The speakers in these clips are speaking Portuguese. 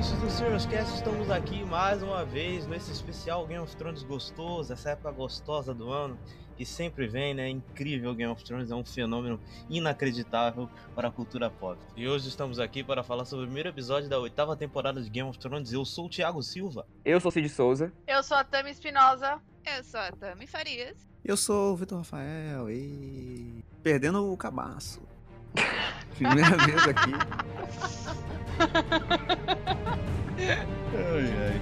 ouvintes do Serious Cast, estamos aqui mais uma vez nesse especial Game of Thrones gostoso, essa época gostosa do ano que sempre vem, né? Incrível Game of Thrones, é um fenômeno inacreditável para a cultura pop. E hoje estamos aqui para falar sobre o primeiro episódio da oitava temporada de Game of Thrones. Eu sou o Thiago Silva. Eu sou o Cid Souza. Eu sou a Tami Espinosa. Eu sou a Tami Farias. Eu sou o Vitor Rafael e. Perdendo o cabaço. Primeira vez aqui. ai, ai.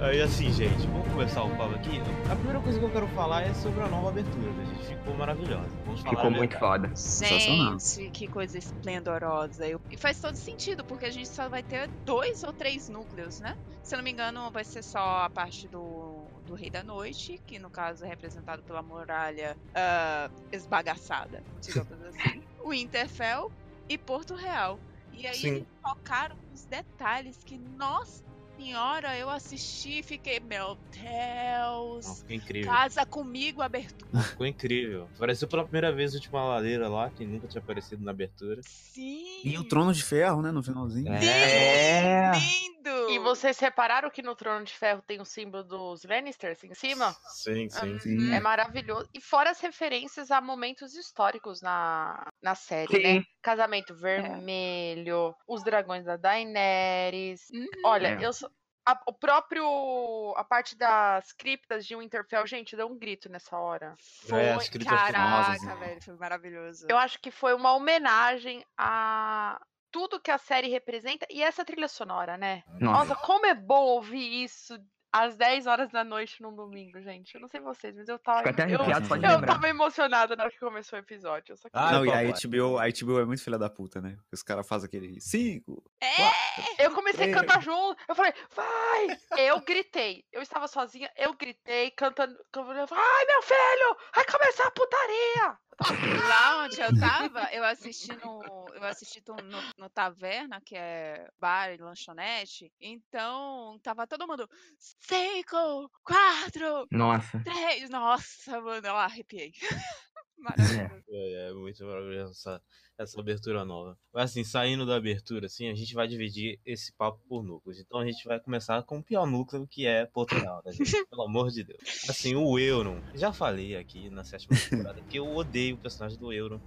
Aí assim, gente, vamos começar o papo aqui. A primeira coisa que eu quero falar é sobre a nova abertura, a gente ficou maravilhosa. Vamos falar ficou muito foda. Gente, que coisa esplendorosa. E faz todo sentido, porque a gente só vai ter dois ou três núcleos, né? Se eu não me engano, vai ser só a parte do, do Rei da Noite, que no caso é representado pela muralha uh, esbagaçada, digamos assim. o Interfell e Porto Real. E aí Sim. eles focaram nos detalhes que nós senhora, eu assisti e fiquei, meu Deus. Não, ficou incrível. Casa comigo, abertura. Não, ficou incrível. Apareceu pela primeira vez a última ladeira lá, que nunca tinha aparecido na abertura. Sim. E o trono de ferro, né, no finalzinho. É. Lindo. E vocês repararam que no trono de ferro tem o símbolo dos Lannisters em cima? Sim, sim. Uhum. sim. É maravilhoso. E fora as referências a momentos históricos na, na série, sim. né? Casamento Vermelho, é. os dragões da Daenerys. Uhum. Olha, é. eu sou a, o próprio. A parte das criptas de Winterfell, gente, deu um grito nessa hora. Foi. É, as criptas Caraca, famosas, né? velho, foi maravilhoso. Eu acho que foi uma homenagem a tudo que a série representa e essa trilha sonora, né? Nossa, Nossa como é bom ouvir isso às 10 horas da noite num domingo, gente. Eu não sei vocês, mas eu tava. até arrepiado, eu, pode eu tava emocionada na hora que começou o episódio. Só ah, não, e a HBO, a HBO é muito filha da puta, né? Os caras fazem aquele 5. É! Eu comecei a cantar junto. Eu falei, vai! Eu gritei. Eu estava sozinha, eu gritei, cantando. Ai, meu filho! Vai começar a putaria! Lá onde eu tava, eu assisti no. Eu assisti no, no Taverna, que é bar e lanchonete. Então, tava todo mundo. Cinco, quatro, Nossa. três. Nossa, mano, eu arrepiei. Maravilhoso. É, é muito maravilhoso essa, essa abertura nova. Mas assim, saindo da abertura, assim, a gente vai dividir esse papo por núcleos. Então a gente vai começar com o pior núcleo, que é Portugal, né, gente? Pelo amor de Deus. Assim, o Euron. Já falei aqui na sétima temporada que eu odeio o personagem do Euron.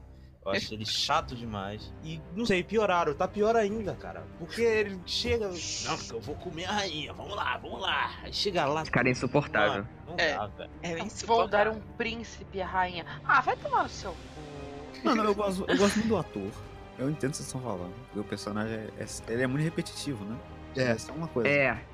Eu acho ele chato demais. E não sei, pioraram, tá pior ainda, cara. Porque ele chega. Não, porque eu vou comer a rainha, vamos lá, vamos lá. Aí chega lá. Esse cara é insuportável. Não, não é, dá, velho. É Vou dar um príncipe à rainha. Ah, vai tomar no seu cu. Não, eu gosto, eu gosto muito do ator. Eu entendo o que vocês estão falando. O personagem é, é, ele é muito repetitivo, né? É, só uma coisa. É.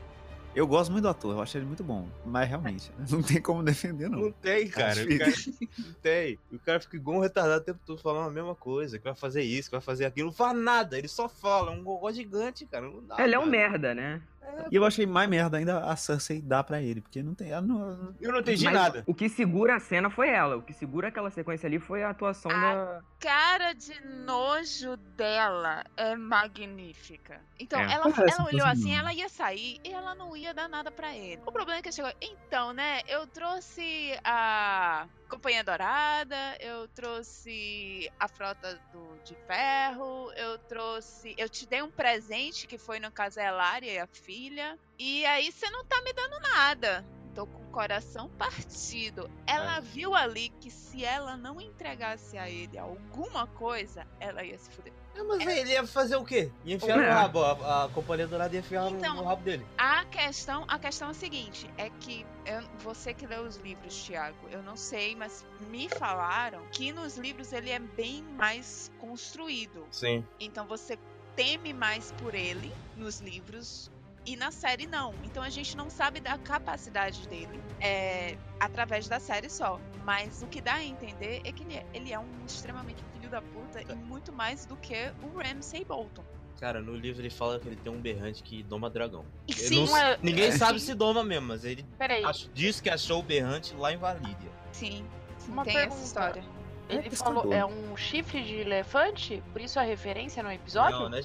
Eu gosto muito do ator, eu acho ele muito bom. Mas realmente, não tem como defender, não. Não tem, cara. O cara não tem. O cara fica igual um retardado o tempo todo falando a mesma coisa, que vai fazer isso, que vai fazer aquilo. Não faz nada, ele só fala. É um gogó gigante, cara. Não dá. Ele é um merda, né? É, e eu achei mais merda ainda a Cersei dar pra ele, porque não tem. Não... Eu não entendi Mas nada. O que segura a cena foi ela. O que segura aquela sequência ali foi a atuação a da. cara de nojo dela é magnífica. Então, é. ela, ela olhou assim, ela ia sair e ela não ia dar nada pra ele. O problema é que chegou. Então, né, eu trouxe a Companhia Dourada, eu trouxe a frota do, de ferro, eu trouxe. Eu te dei um presente que foi no caso a Elaria e a filha. E aí você não tá me dando nada. Tô com o coração partido. Ela é. viu ali que se ela não entregasse a ele alguma coisa, ela ia se fuder. É, mas é. ele ia fazer o quê? Ia enfiar no rabo, a, a companhia dourada ia enfiar então, no, no, rabo dele. A questão, a questão é a seguinte, é que eu, você que leu os livros, Thiago, eu não sei, mas me falaram que nos livros ele é bem mais construído. Sim. Então você teme mais por ele nos livros e na série não. Então a gente não sabe da capacidade dele é, através da série só. Mas o que dá a entender é que ele é, ele é um extremamente filho da puta e muito mais do que o Ramsay Bolton. Cara, no livro ele fala que ele tem um berrante que doma dragão. Sim, não, é, ninguém é, sabe se doma mesmo, mas ele ach, diz que achou o berrante lá em Valídia. Sim, sim Uma tem pergunta. essa história. Ele falou, é um chifre de elefante? Por isso a referência no episódio? Não, não é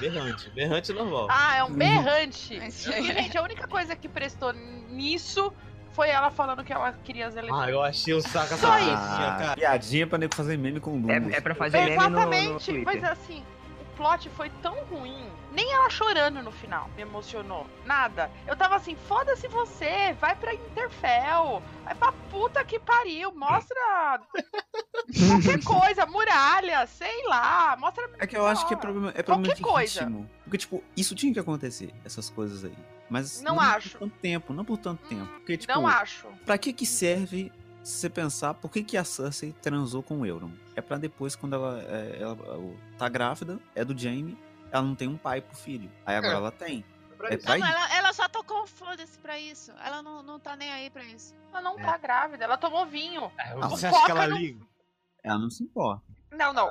berrante. Berrante normal. Ah, é um berrante. Gente, a única coisa que prestou nisso foi ela falando que ela queria as elefantes. Ah, eu achei o saco essa piadinha, cara. Piadinha pra nego fazer meme com o É, é pra fazer Exatamente, meme no, no mas assim, plot foi tão ruim. Nem ela chorando no final me emocionou. Nada. Eu tava assim, foda-se você, vai pra Interfell, vai pra puta que pariu, mostra qualquer coisa, muralha, sei lá, mostra. É que eu acho que é problema, é problema de coisa. ritmo. Porque, tipo, isso tinha que acontecer, essas coisas aí. Mas não, não acho. por tanto tempo, não por tanto tempo. Porque, tipo, não acho. Pra que que serve se você pensar por que, que a Cersei transou com o Euron? É para depois, quando ela, é, ela, tá grávida, é do Jaime, ela não tem um pai pro filho. Aí agora é. ela tem. É pra não, ela, ela, só tocou foda-se pra isso. Ela não, não tá nem aí pra isso. Ela não é. tá grávida, ela tomou vinho. É, você acha que ela no... liga? Ela não se importa. Não, não.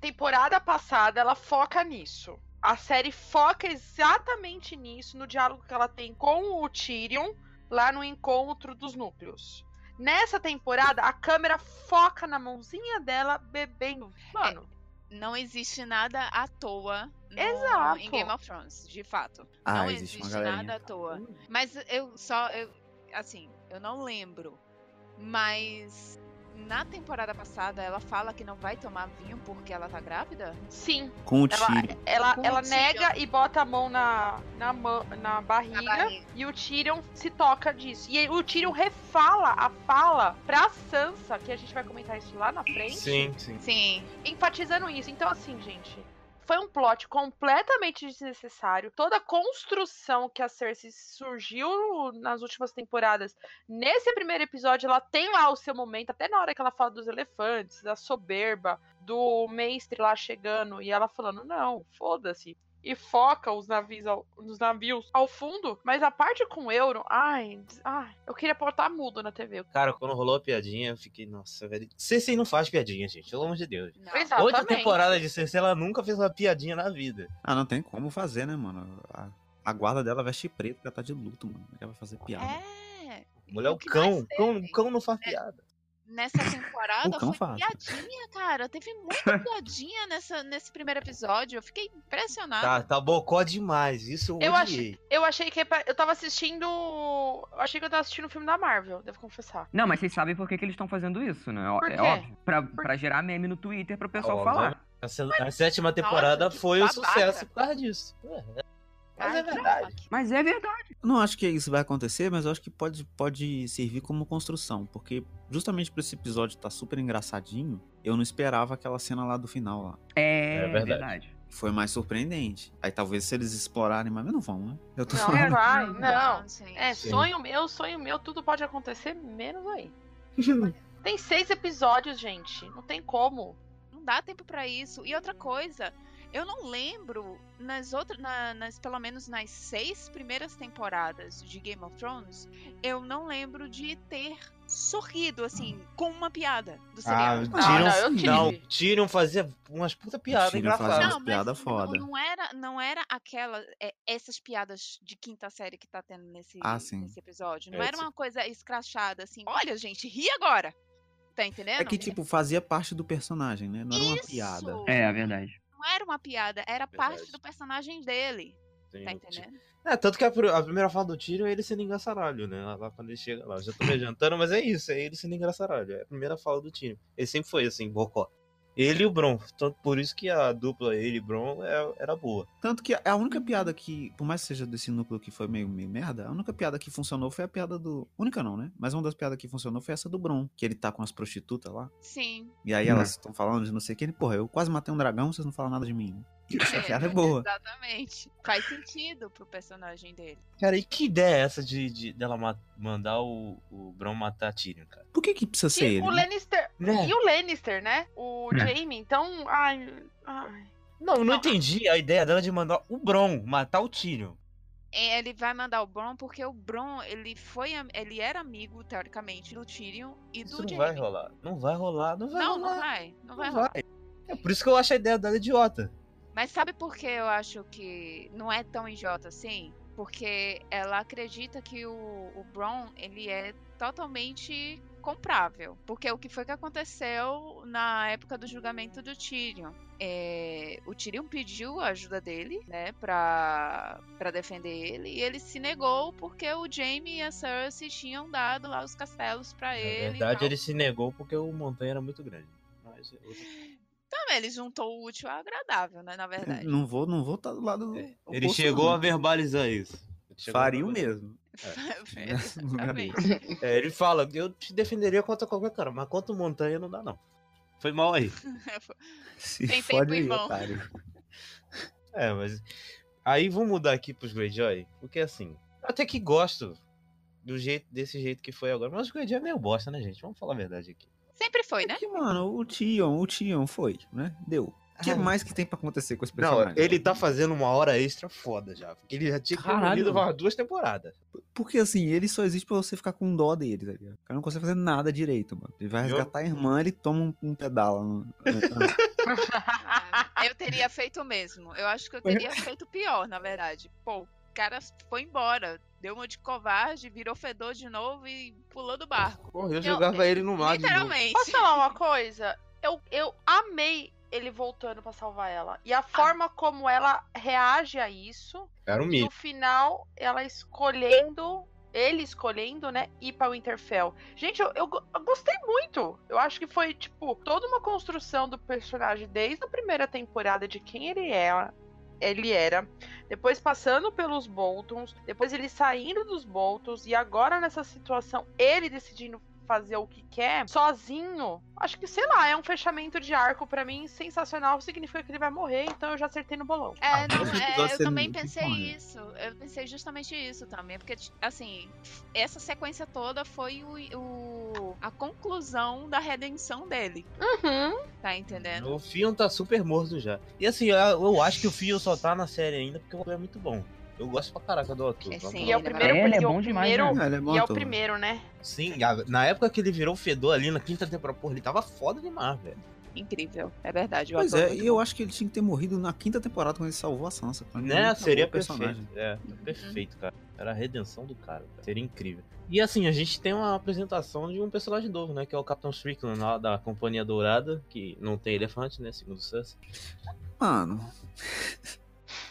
Temporada passada ela foca nisso. A série foca exatamente nisso, no diálogo que ela tem com o Tyrion, lá no encontro dos núcleos. Nessa temporada, a câmera foca na mãozinha dela bebendo. Mano. Não existe nada à toa no, Exato. em Game of Thrones, de fato. Ah, não existe, existe nada à toa. Mas eu só. Eu, assim, eu não lembro. Mas na temporada passada ela fala que não vai tomar vinho porque ela tá grávida? Sim. Com o Ela, ela, Com ela o nega e bota a mão na, na, na, barriga, na barriga e o Tyrion se toca disso. E o Tyrion refala a fala pra Sansa, que a gente vai comentar isso lá na frente. Sim, sim. Sim. Enfatizando isso. Então, assim, gente foi um plot completamente desnecessário. Toda a construção que a Cersei surgiu nas últimas temporadas, nesse primeiro episódio, ela tem lá o seu momento, até na hora que ela fala dos elefantes, da soberba, do mestre lá chegando e ela falando: não, foda-se e foca os navios ao, os navios ao fundo, mas a parte com o euro, ai, ai, eu queria botar mudo na TV. Cara, quando rolou a piadinha, eu fiquei, nossa, velho. Cersei não faz piadinha, gente, pelo amor de Deus. Não. Outra temporada de Cersei, ela nunca fez uma piadinha na vida. Ah, não tem como fazer, né, mano? A, a guarda dela veste preto, ela tá de luto, mano. Ela vai fazer piada. É. Mulher, o, o cão, cão, cão não faz é. piada nessa temporada foi faz. piadinha, cara. Teve muita piadinha nessa, nesse primeiro episódio. Eu fiquei impressionada. Tá, tá bocó demais. Isso eu, eu achei. Eu achei que eu tava assistindo. Eu achei que eu tava assistindo um filme da Marvel, devo confessar. Não, mas vocês sabem por que, que eles estão fazendo isso, né? Por é quê? óbvio. Pra, por... pra gerar meme no Twitter pro pessoal falar. A, a sétima temporada Nossa, foi um sucesso por causa disso. É. Mas é verdade. Mas é verdade. Eu não acho que isso vai acontecer, mas eu acho que pode, pode servir como construção. Porque justamente por esse episódio estar tá super engraçadinho, eu não esperava aquela cena lá do final lá. É, é verdade. verdade. Foi mais surpreendente. Aí talvez se eles explorarem, mas não vão, né? Eu tô não, falando. vai, não. É sonho meu, sonho meu, tudo pode acontecer, menos aí. tem seis episódios, gente. Não tem como. Dá tempo para isso. E outra coisa, eu não lembro nas outras, na, nas pelo menos nas seis primeiras temporadas de Game of Thrones, eu não lembro de ter sorrido assim com uma piada do ah, serial. Ah, Tyrion, não, não, Tyrion fazia umas puta piada engraçada. Não, piada foda. Não, não, era, não era aquela é, essas piadas de quinta série que tá tendo nesse, ah, nesse episódio. Não é, era uma coisa escrachada assim. Olha, gente, ri agora. Tá entendendo? É que, tipo, fazia parte do personagem, né? Não era uma piada. É, é verdade não era uma piada, era Verdade. parte do personagem dele. Tá entendendo? É, tanto que a, a, primeira fala do tiro é ele sendo engraçaralho, né? Lá quando ele chega lá. Já tô me adiantando, mas é isso, é ele sendo engraçaralho. É a primeira fala do tiro. Ele sempre foi assim, bocó. Ele e o Bron. Tanto por isso que a dupla ele e Bron é, era boa. Tanto que a única piada que, por mais que seja desse núcleo que foi meio, meio merda, a única piada que funcionou foi a piada do. Única não, né? Mas uma das piadas que funcionou foi essa do Bron, que ele tá com as prostitutas lá. Sim. E aí elas estão falando de não sei o que. Ele, porra, eu quase matei um dragão, vocês não falam nada de mim. Essa piada é boa. Exatamente. Faz sentido pro personagem dele. Cara, e que ideia é essa de, de dela ma mandar o, o Bron matar a Tyrion, cara? Por que que precisa ser e ele? O Lannister. Né? E o Lannister, né? O é. Jaime, então. Ai, ai. Não, não, não entendi a ideia dela de mandar o Bron matar o Tyrion. É, ele vai mandar o Bron porque o Bron, ele foi, ele era amigo teoricamente do Tyrion e do Isso não Jaime. vai rolar. Não vai rolar, não vai não, rolar. Não, vai, não, não vai rolar. Vai. É por isso que eu acho a ideia dela idiota. Mas sabe por que eu acho que não é tão idiota assim? Porque ela acredita que o, o Bron, ele é totalmente comprável. Porque o que foi que aconteceu na época do julgamento do Tyrion? É, o Tyrion pediu a ajuda dele, né, pra, pra defender ele, e ele se negou porque o Jaime e a Cersei tinham dado lá os castelos para ele. Na verdade, ele se negou porque o montanha era muito grande. Mas... É Também, ele juntou o útil ao agradável, né? Na verdade. Não vou, não vou estar tá do lado do. É, ele chegou não. a verbalizar isso. Faria o mesmo. É. é, ele fala, eu te defenderia contra qualquer cara, mas contra o Montanha não dá, não. Foi mal aí. Se Tem fode aí, otário. É, mas. Aí vamos mudar aqui pros Greyjoy, porque assim, até que gosto do jeito, desse jeito que foi agora, mas o Greyjoy é meio bosta, né, gente? Vamos falar a verdade aqui. Sempre foi, né? É que, mano, o Tion, o Tion foi, né? Deu. O que ah. mais que tem pra acontecer com esse personagem? Não, ele tá fazendo uma hora extra foda já. Porque ele já tinha morrido umas duas temporadas. Porque assim, ele só existe pra você ficar com dó dele, tá ligado? O cara não consegue fazer nada direito, mano. Ele vai resgatar Eu... a irmã, ele toma um, um pedala. eu teria feito o mesmo. Eu acho que eu teria feito pior, na verdade. Pô, cara foi embora. Deu uma de covarde, virou fedor de novo e pulou do barco. Porra, eu, eu jogava ele no mar. Literalmente. Posso falar uma coisa? Eu, eu amei ele voltando para salvar ela. E a forma como ela reage a isso. Era um mito. No final, ela escolhendo. Ele escolhendo, né, ir pra Winterfell. Gente, eu, eu, eu, gostei muito. Eu acho que foi, tipo, toda uma construção do personagem desde a primeira temporada de quem ele era. Ele era, depois passando pelos Boltons, depois ele saindo dos Boltons, e agora nessa situação, ele decidindo fazer o que quer sozinho, acho que, sei lá, é um fechamento de arco para mim sensacional. Significa que ele vai morrer, então eu já acertei no bolão. É, ah, não, é eu também pensei isso. Eu pensei justamente isso também. Porque, assim, essa sequência toda foi o, o a conclusão da redenção dele. Uhum. Tá entendendo? O Fion tá super morto já. E assim, eu acho que o Fion só tá na série ainda porque o é muito bom. Eu gosto pra caraca do ator. É, sim, e é o primeiro, é, ele é bom demais, primeiro, né? é e é o primeiro, né? Sim, na época que ele virou fedor ali na quinta temporada, porra, ele tava foda demais, velho. Incrível, é verdade. Pois é, e eu acho que ele tinha que ter morrido na quinta temporada quando ele salvou a Sansa. Né, seria perfeito. É, perfeito, cara. Era a redenção do cara, cara, Seria incrível. E assim, a gente tem uma apresentação de um personagem novo, né? Que é o Capitão Strickland lá da Companhia Dourada, que não tem elefante, né? Segundo o Sansa. Mano.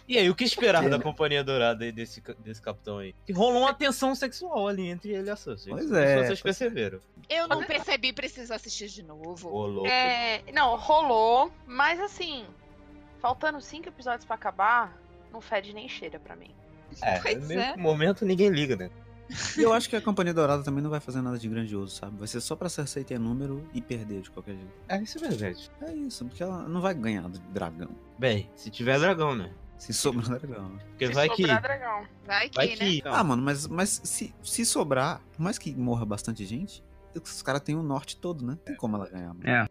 E aí, o que esperar da Companhia Dourada desse, desse capitão aí? Que rolou uma tensão sexual ali entre ele e a Sansa. Pois é. Vocês perceberam. Eu não percebi, preciso assistir de novo. Rolou. É, não, rolou, mas assim, faltando cinco episódios para acabar, não fede nem cheira para mim. É, pois é. momento ninguém liga, né? E eu acho que a Companhia Dourada também não vai fazer nada de grandioso, sabe? Vai ser só pra Cersei ter número e perder de qualquer jeito. É, isso é verdade. É isso, porque ela não vai ganhar do dragão. Bem, se tiver dragão, né? Se sobrar dragão. Porque se vai que. Dragão. Vai que, vai que né? Ah, mano, mas, mas se, se sobrar, por mais que morra bastante gente, os caras têm o norte todo, né? Tem como ela ganhar. Mano. É.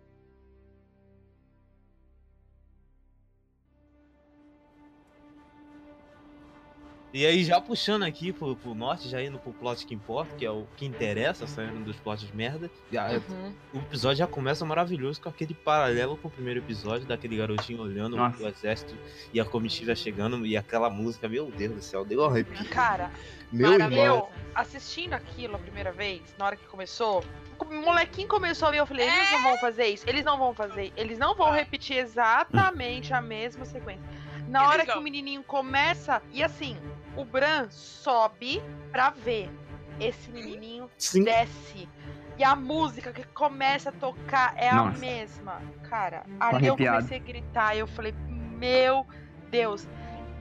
E aí, já puxando aqui pro, pro norte, já indo pro plot que importa, que é o que interessa, saindo dos plots merda. Uhum. O episódio já começa maravilhoso com aquele paralelo com o primeiro episódio, daquele garotinho olhando Nossa. o exército e a comitiva chegando e aquela música, meu Deus do céu, deu um arrepio. Cara, meu irmão. Eu, assistindo aquilo a primeira vez, na hora que começou, o molequinho começou a ver, eu falei, eles não vão fazer isso, eles não vão fazer, eles não vão repetir exatamente a mesma sequência. Na hora que o menininho começa, e assim, o Bran sobe pra ver. Esse menininho Sim. desce. E a música que começa a tocar é Nossa. a mesma. Cara, ali eu comecei a gritar. Eu falei, meu Deus.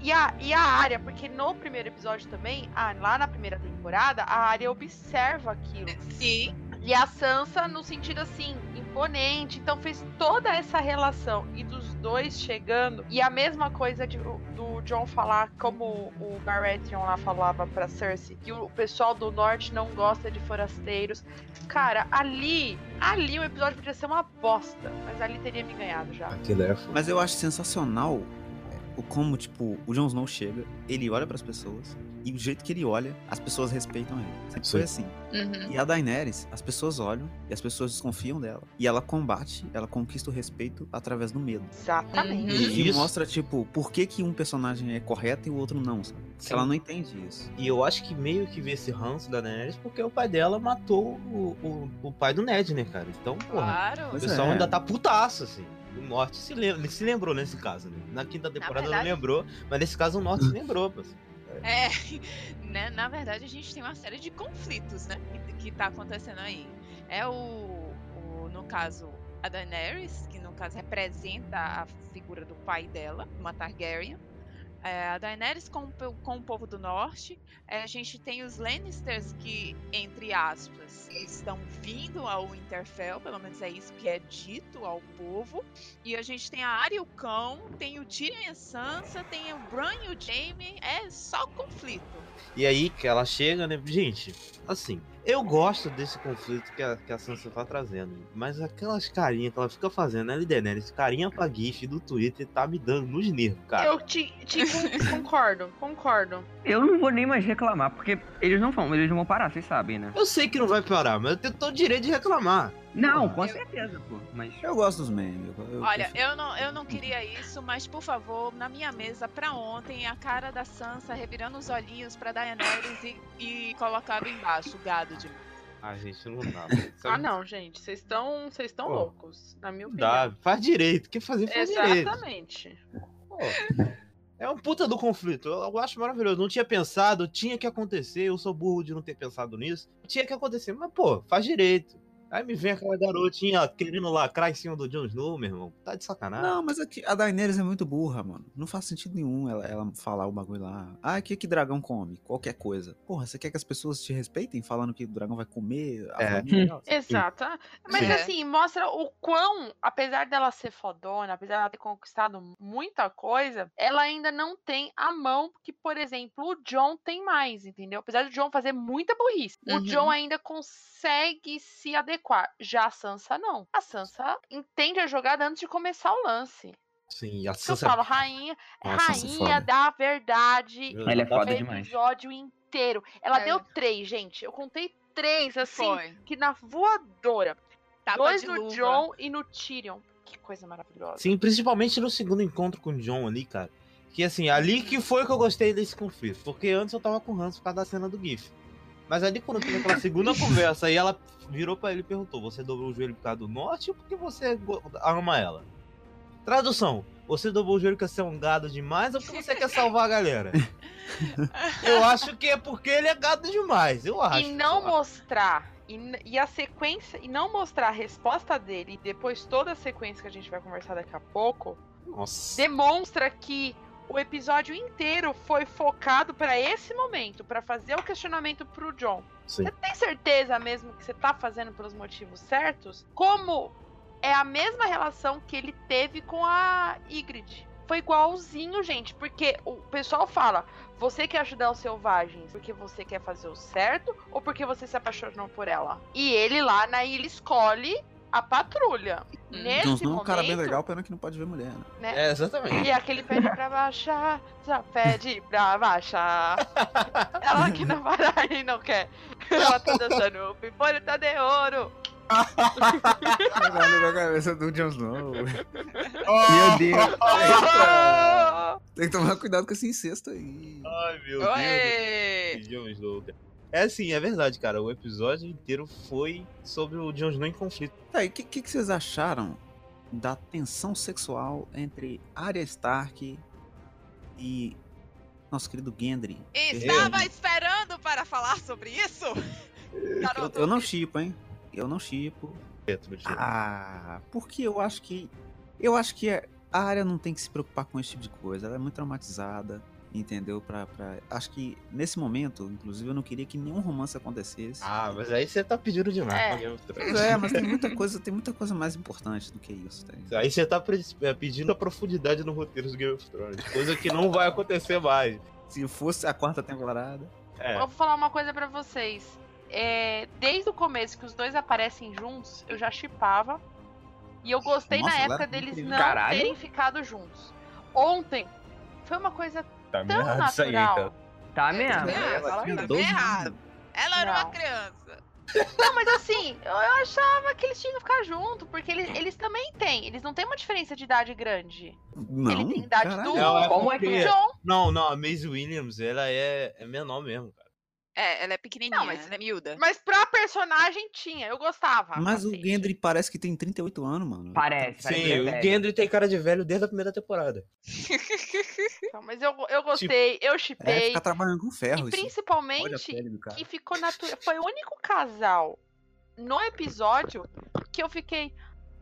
E a, e a área, porque no primeiro episódio também, ah, lá na primeira temporada, a área observa aquilo. Sim. E a Sansa, no sentido assim, imponente. Então fez toda essa relação. E dos dois chegando. E a mesma coisa de, do John falar, como o Baratheon lá falava pra Cersei, que o pessoal do norte não gosta de forasteiros. Cara, ali, ali o episódio podia ser uma bosta. Mas ali teria me ganhado já. É mas eu acho sensacional o como, tipo, o Jon Snow chega, ele olha para as pessoas, e o jeito que ele olha, as pessoas respeitam ele. Sempre foi assim. Uhum. E a Daenerys, as pessoas olham e as pessoas desconfiam dela. E ela combate, ela conquista o respeito através do medo. Exatamente. E, e mostra, tipo, por que, que um personagem é correto e o outro não, sabe? Sim. Ela não entende isso. E eu acho que meio que vê esse ranço da Daenerys porque o pai dela matou o, o, o pai do Ned, né, cara? Então, porra, claro. o pessoal é. ainda tá putaço, assim o Norte se, lembra, se lembrou nesse caso, né? Na quinta temporada verdade... não lembrou, mas nesse caso o Norte se lembrou. É, né, na verdade a gente tem uma série de conflitos, né? Que, que tá acontecendo aí. É o, o no caso, a Daenerys, que no caso representa a figura do pai dela, uma Targaryen. É, a Daenerys com, com o povo do norte. É, a gente tem os Lannisters que, entre aspas, estão vindo ao Winterfell, pelo menos é isso que é dito ao povo. E a gente tem a Arya e o Cão, tem o Tyrion e a Sansa, tem o Bran e o Jaime. É só conflito. E aí que ela chega, né? Gente, assim, eu gosto desse conflito que a, que a Sansa tá trazendo. Mas aquelas carinhas que ela fica fazendo, né, Daenerys? Carinha pra GIF do Twitter tá me dando nos nervos, cara. Eu te, te concordo, concordo. Eu não vou nem mais reclamar, porque eles não vão, eles não vão parar, vocês sabem, né? Eu sei que não vai parar, mas eu tenho todo o direito de reclamar. Não, com certeza, pô. Mas... Eu gosto dos memes. Eu, Olha, eu não, eu não queria isso, mas por favor, na minha mesa pra ontem, a cara da Sansa revirando os olhinhos pra Daenerys e, e colocado embaixo, gado de ah, gente, não dá. ah, não, gente. Vocês estão vocês estão loucos, na minha opinião. Dá, faz direito. Quer fazer, faz Exatamente. direito. Exatamente. É um puta do conflito. Eu acho maravilhoso. Não tinha pensado, tinha que acontecer. Eu sou burro de não ter pensado nisso. Tinha que acontecer. Mas, pô, faz direito. Aí me vem aquela garotinha querendo lacrar em cima do Jon Snow, meu irmão. Tá de sacanagem. Não, mas aqui, a Daenerys é muito burra, mano. Não faz sentido nenhum ela, ela falar o bagulho lá. Ah, o que que dragão come? Qualquer coisa. Porra, você quer que as pessoas te respeitem falando que o dragão vai comer a é. família? Exato. Mas Sim. assim, mostra o quão, apesar dela ser fodona, apesar dela ter conquistado muita coisa, ela ainda não tem a mão que, por exemplo, o John tem mais, entendeu? Apesar do John fazer muita burrice, uhum. o John ainda consegue se adequar adequar. Já a Sansa não. A Sansa entende a jogada antes de começar o lance. Sim, a Sansa. Eu falo, rainha, Nossa, rainha da verdade. Ela é foda demais. episódio inteiro. Ela é. deu três, gente. Eu contei três, assim, Foi. que na voadora. Tapa Dois no luva. John e no Tyrion. Que coisa maravilhosa. Sim, principalmente no segundo encontro com o John ali, cara. Que assim, ali que foi que eu gostei desse conflito. Porque antes eu tava com o Hans por causa da cena do GIF. Mas ali quando teve aquela segunda conversa, aí ela virou para ele e perguntou: Você dobrou o joelho por causa do norte ou porque você ama ela? Tradução: Você dobrou o joelho porque você é um gado demais ou porque você quer salvar a galera? Eu acho que é porque ele é gado demais, eu acho. E não mostrar. E, e a sequência. E não mostrar a resposta dele e depois toda a sequência que a gente vai conversar daqui a pouco. Nossa. Demonstra que o episódio inteiro foi focado para esse momento, para fazer o questionamento pro John. Sim. Você tem certeza mesmo que você tá fazendo pelos motivos certos? Como é a mesma relação que ele teve com a Ygritte. Foi igualzinho, gente, porque o pessoal fala: você quer ajudar os selvagens porque você quer fazer o certo ou porque você se apaixonou por ela? E ele lá na ilha escolhe a patrulha. Nesse Jon Snow é um cara bem legal, pena que não pode ver mulher, né? né? É, exatamente. E aquele pede pra baixar, já pede pra baixar. Ela que não para e não quer. Ela tá dançando o pipolho tá de ouro. Caralho, na cabeça do Jon Snow. Meu Deus. Tem que tomar cuidado com esse incesto aí. Ai, meu Oi. Deus. Jon Snow, cara. É assim, é verdade, cara. O episódio inteiro foi sobre o Jon Snow em conflito. Tá, e o que, que, que, vocês acharam da tensão sexual entre Arya Stark e nosso querido Gendry? Estava esperando para falar sobre isso? eu, eu não chipo, hein? Eu não chipo. Ah, porque eu acho que. Eu acho que a Arya não tem que se preocupar com esse tipo de coisa. Ela é muito traumatizada entendeu? Pra, pra... Acho que nesse momento, inclusive, eu não queria que nenhum romance acontecesse. Ah, mas aí você tá pedindo demais. É, é mas tem muita coisa, tem muita coisa mais importante do que isso. Tá aí você tá é, pedindo a profundidade no roteiro do Game of Thrones, coisa que não vai acontecer mais. Se fosse a quarta temporada. É. Eu vou falar uma coisa para vocês. É, desde o começo que os dois aparecem juntos, eu já chipava. E eu gostei Nossa, na época deles não Caralho. terem ficado juntos. Ontem foi uma coisa Tá meio errado isso aí, então. Tá mesmo. Tá meio errado. Ela era uma criança. Não, mas assim, eu achava que eles tinham que ficar junto, porque eles, eles também têm. Eles não têm uma diferença de idade grande. Não, Ele tem idade caralho. Não, é Como é que é? John. Não, não, a Maisie Williams, ela é, é menor mesmo, cara. É, ela é pequenininha, não, mas ela é miúda. Mas pra personagem tinha, eu gostava. Mas o Gendry parece que tem 38 anos, mano. Parece. Sim, parece o Gendry tem cara de velho desde a primeira temporada. Não, mas eu, eu gostei, tipo, eu chipei. É, ficar trabalhando com ferro. E principalmente que ficou natural. Foi o único casal no episódio que eu fiquei.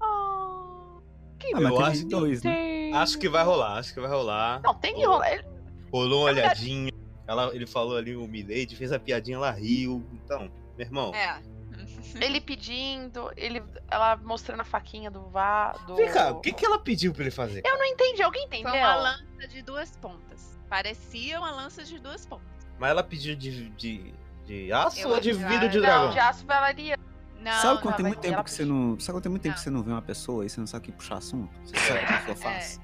Oh, que ah, eu acho, dois, né? acho que vai rolar, acho que vai rolar. Não, tem que rolar. Rolou uma olhadinha. Ela, ele falou ali o Milady, fez a piadinha, ela riu. Então, meu irmão. É. ele pedindo, ele, ela mostrando a faquinha do vá. Do... Vem cá, o que, que ela pediu pra ele fazer? Eu não entendi, alguém entendeu? Foi uma lança de duas pontas. Parecia uma lança de duas pontas. Mas ela pediu de, de, de aço ou de vidro de dragão? Não, de aço valaria. Não, sabe quando tem muito tempo que você não. Sabe quando tem muito tempo que você não vê uma pessoa e você não sabe o que puxar assunto? Você sabe o que a pessoa faz.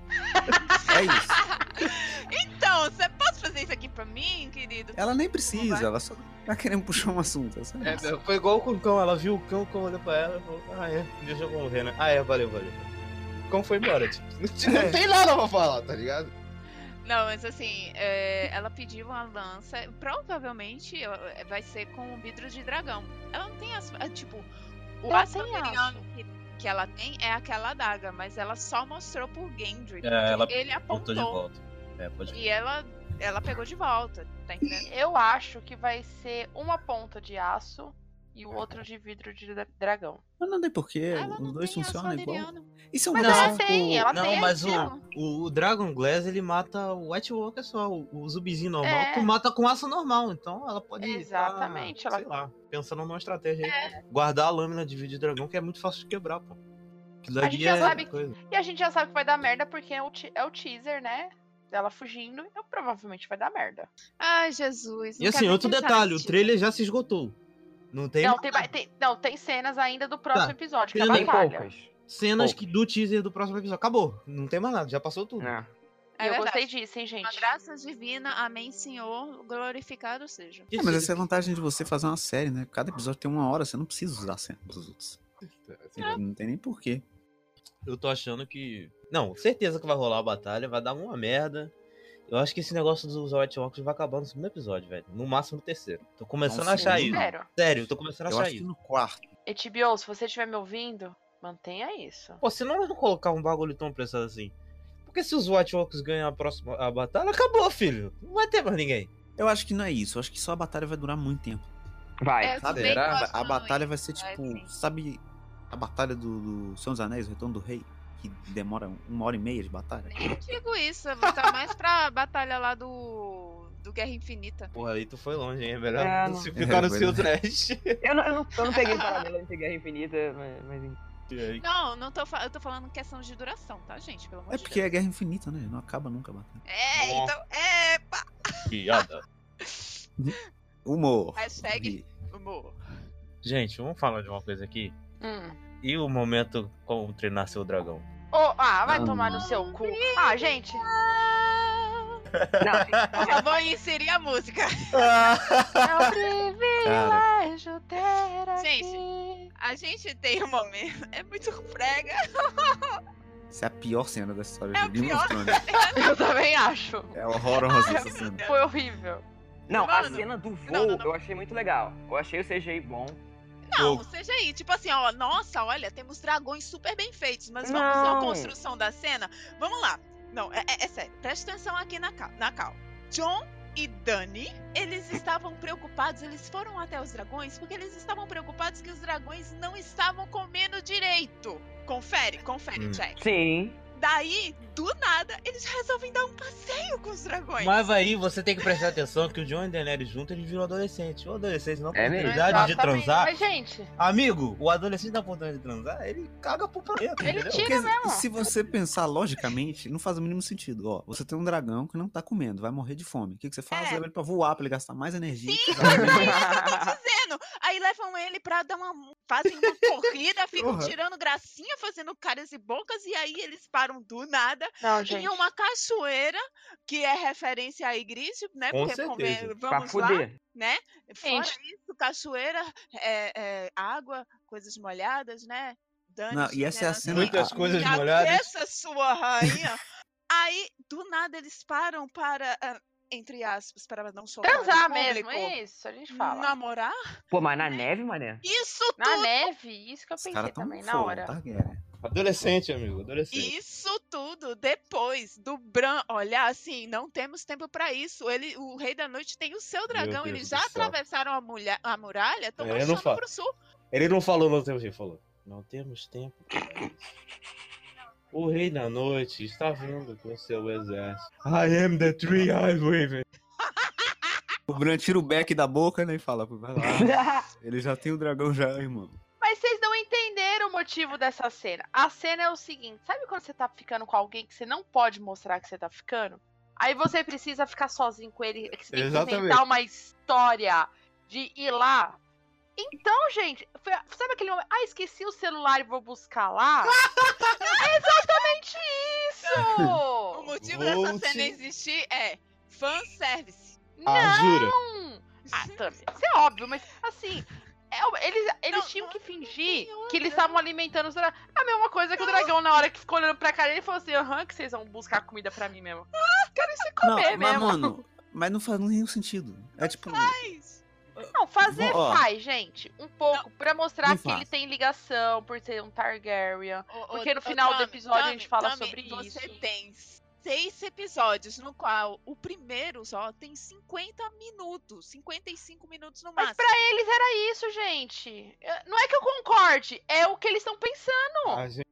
É, é isso. Então, você pode fazer isso aqui pra mim, querido? Ela nem precisa, ela só tá querendo puxar um assunto. É, foi igual com o cão, ela viu o cão, o cão olhou pra ela e falou, ah é, deixa eu morrer, né? Ah é, valeu, valeu. O cão foi embora, tipo, não, não tem nada pra falar, tá ligado? Não, mas assim, é, ela pediu uma lança. Provavelmente vai ser com o vidro de dragão. Ela não tem as. É, tipo, o aço que, que ela tem é aquela adaga, mas ela só mostrou por Gendry. É, ela ele apontou. De volta. É, pode... E ela, ela pegou de volta, tá entendendo? Eu acho que vai ser uma ponta de aço e o outro de vidro de dragão. Mas não tem porquê, os dois funcionam igual. Isso é um mas ela tem, ela não, tem mas o, o Dragon Glass ele mata o White Walker só, o, o zumbizinho normal, é. tu mata com aço normal, então ela pode Exatamente, tá, ela... sei lá, pensando numa estratégia é. aí, guardar a lâmina de vidro de dragão que é muito fácil de quebrar, pô. A gente já é sabe, e a gente já sabe que vai dar merda porque é o, é o teaser, né? dela fugindo, então provavelmente vai dar merda. Ai, Jesus. E assim, outro detalhe, o trailer já se esgotou. Não tem. Não, tem, tem, não, tem cenas ainda do próximo tá. episódio, que é a batalha. Cenas que, do teaser do próximo episódio. Acabou. Não tem mais nada, já passou tudo. É. É eu gostei disso, hein, gente? Uma graça divina, amém, Senhor, glorificado seja. É, mas essa é a vantagem de você fazer uma série, né? Cada episódio tem uma hora, você não precisa usar a cena dos outros. É. Não tem nem porquê. Eu tô achando que. Não, certeza que vai rolar a batalha, vai dar uma merda. Eu acho que esse negócio dos White Walkers vai acabar no segundo episódio, velho. No máximo no terceiro. Tô começando Nossa, a achar isso. Sério? Sério, tô começando a achar isso. no quarto. HBO, se você estiver me ouvindo, mantenha isso. Pô, se não colocar um bagulho tão pressado assim. Porque se os White Walkers ganham a próxima a batalha, acabou, filho. Não vai ter mais ninguém. Eu acho que não é isso. Eu acho que só a batalha vai durar muito tempo. Vai. É, sabe? A, a batalha vai ser tipo. Vai, sabe a batalha do, do Senhor dos Anéis, o Retorno do Rei? Que demora uma hora e meia de batalha? Nem digo isso, tá mais pra batalha lá do. Do Guerra Infinita. Porra, aí tu foi longe, hein? É melhor é, não... ficar no seu trash. Eu não, eu, não, eu não peguei paralelo entre Guerra Infinita, mas. mas... Não, não tô, eu tô falando questão de duração, tá, gente? Pelo amor é porque Deus. é guerra infinita, né? Não acaba nunca batendo. É, oh. então. Epa! Piada. humor. Hashtag humor. Gente, vamos falar de uma coisa aqui. Hum. E o momento como treinar seu dragão? Oh, ah, vai ah. tomar no seu cu. Ah, gente. Não, eu vou inserir a música. É um privilégio ter aqui. Gente, a gente tem um momento. É muito frega. Essa é a pior cena da história é de Game of Thrones. Eu também acho. É horrorosa essa cena. Foi horrível. Não, Mano, a cena do voo não, não, não. eu achei muito legal. Eu achei o CGI bom. Não, seja aí, tipo assim, ó, nossa, olha, temos dragões super bem feitos, mas vamos não. a construção da cena. Vamos lá. Não, é, é, é sério, presta atenção aqui na cal, na cal. John e Dani, eles estavam preocupados, eles foram até os dragões porque eles estavam preocupados que os dragões não estavam comendo direito. Confere, confere, hum. check. Sim. Daí, do nada, eles resolvem dar um passeio com os dragões. Mas aí você tem que prestar atenção que o John e Daenerys junto, eles viram adolescente. O adolescente não tem é oportunidade de transar. Mas, gente... Amigo, o adolescente não tem oportunidade de transar, ele caga pro planeta, Ele entendeu? tira Porque, mesmo. Se você pensar logicamente, não faz o mínimo sentido. Ó, você tem um dragão que não tá comendo, vai morrer de fome. O que, que você faz? É. Leva ele pra voar, pra ele gastar mais energia. Sim, é isso que eu tô dizendo. Aí levam ele pra dar uma... Fazem uma corrida, ficam uhum. tirando gracinha, fazendo caras e bocas, e aí eles param do nada não, gente. em uma cachoeira, que é referência a igreja, né? Com Porque certeza. vamos pra lá, né? Fora gente. isso, cachoeira, é, é, água, coisas molhadas, né? Não, e essa né? é a cena. Muitas coisas molhadas. Essa sua rainha. Aí, do nada, eles param para. Uh, entre aspas, para não soltar. Transar mesmo, é isso, a gente fala. Namorar? Pô, mas na neve, mané? Isso tudo! Na neve, isso que eu pensei também, na hora. Tá, Adolescente, amigo, adolescente. Isso tudo depois do Bran olhar assim, não temos tempo para isso. Ele, o Rei da Noite tem o seu dragão, eles já atravessaram a, mulher, a muralha, estão é, marchando pro sul. Ele não falou, não tem o que falou. Não temos tempo O rei da noite está vindo com seu exército. I am the three eyes Raven. O Bran tira o beck da boca, né, e fala, vai lá. Ele já tem o dragão já, irmão. Mas vocês não entenderam o motivo dessa cena. A cena é o seguinte, sabe quando você tá ficando com alguém que você não pode mostrar que você tá ficando? Aí você precisa ficar sozinho com ele, que você tem Exatamente. que inventar uma história de ir lá. Então, gente, foi, sabe aquele momento? Ah, esqueci o celular e vou buscar lá? é exatamente isso! O motivo Volte. dessa cena existir é fanservice. Ah, não! Jura? Ah, também. Isso é óbvio, mas assim, é, eles, eles não, tinham que fingir que eles estavam alimentando os dragões. A mesma coisa que o dragão, na hora que ficou olhando pra cara, ele falou assim: aham, que vocês vão buscar comida pra mim mesmo. Quero se comer não, mesmo. Mas, mano, mas não faz nenhum sentido. É tipo. Faz. Não, fazer Ó, faz, gente. Um pouco, não, pra mostrar que faz. ele tem ligação por ser um Targaryen. porque no final do episódio a gente fala sobre você isso. Você tem seis episódios, no qual o primeiro só tem 50 minutos, 55 minutos no máximo. Mas pra eles era isso, gente. Não é que eu concorde, é o que eles estão pensando. Ah, gente...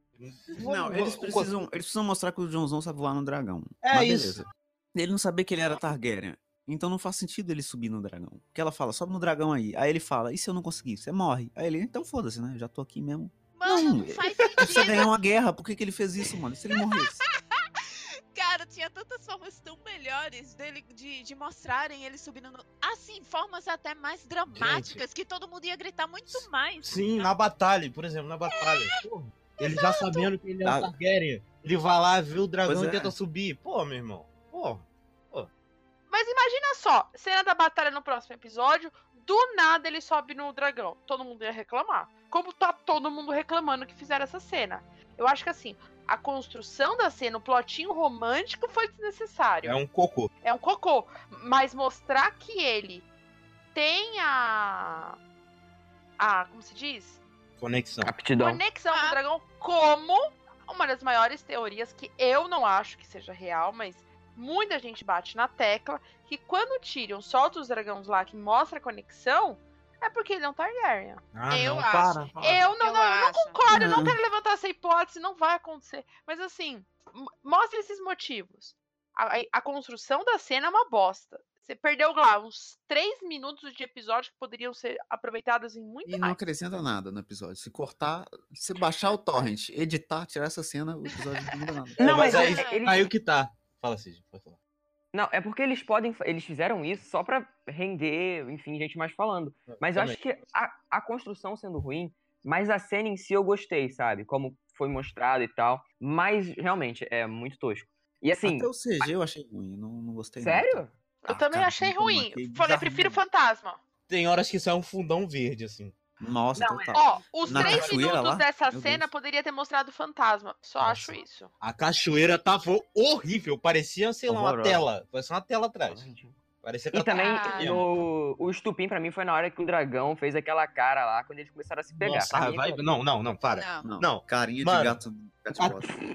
Não, eles precisam, eles precisam mostrar que o Johnson sabe voar no dragão. É Mas isso. Beleza. Ele não sabia que ele era Targaryen. Então não faz sentido ele subir no dragão. Porque ela fala, sobe no dragão aí. Aí ele fala, e se eu não conseguir? Você morre. Aí ele, então foda-se, né? Já tô aqui mesmo. Mano, não, não faz sentido. Você ganhar uma guerra, por que, que ele fez isso, mano? Se ele morresse? Tinha tantas formas tão melhores dele de, de mostrarem ele subindo no... Assim, formas até mais dramáticas, Gente. que todo mundo ia gritar muito mais. Sim, na batalha, por exemplo, na batalha. É, ele já sabendo que ele é um Targaryen. Ele vai lá, vê o dragão e é. tenta subir. Pô, meu irmão. Pô. Pô. Mas imagina só, cena da batalha no próximo episódio, do nada ele sobe no dragão. Todo mundo ia reclamar. Como tá todo mundo reclamando que fizeram essa cena. Eu acho que assim, a construção da cena, o plotinho romântico foi desnecessário. É um cocô. É um cocô. Mas mostrar que ele tem a. A. Como se diz? Conexão. Aptidão. Conexão ah. com o dragão, como uma das maiores teorias que eu não acho que seja real, mas muita gente bate na tecla que quando o Tyrion solta os dragões lá que mostra a conexão, é porque ele é um Targaryen. Ah, eu não, acho. Para, para. Eu não, eu não, não concordo, eu não quero levantar essa hipótese, não vai acontecer. Mas assim, mostre esses motivos. A, a, construção da cena é uma bosta. Você perdeu lá uns três minutos de episódio que poderiam ser aproveitados em muito e mais. E não acrescenta nada no episódio. Se cortar, se baixar o torrent, editar, tirar essa cena, o episódio não muda nada. Não, mas, mas aí, aí o que tá. Fala, Cid, pode falar. Não, é porque eles podem. Eles fizeram isso só para render, enfim, gente mais falando. Mas eu acho que a, a construção sendo ruim, mas a cena em si eu gostei, sabe? Como foi mostrado e tal. Mas realmente é muito tosco. E assim. Até o CG eu achei ruim, não, não gostei. Sério? Não. Eu ah, também cara, achei ruim. Falei, prefiro fantasma. Tem horas que isso é um fundão verde, assim. Nossa, não, total. Ó, os Na três minutos lá? dessa Meu cena Deus. poderia ter mostrado fantasma. Só Nossa. acho isso. A cachoeira tava horrível. Parecia, sei lá, uma tela. Parecia uma tela atrás. Parecia que e também no, o estupim pra mim foi na hora que o dragão fez aquela cara lá, quando eles começaram a se pegar. Nossa, vai... Não, não, não, para. Não, não. carinha Mano, de gato.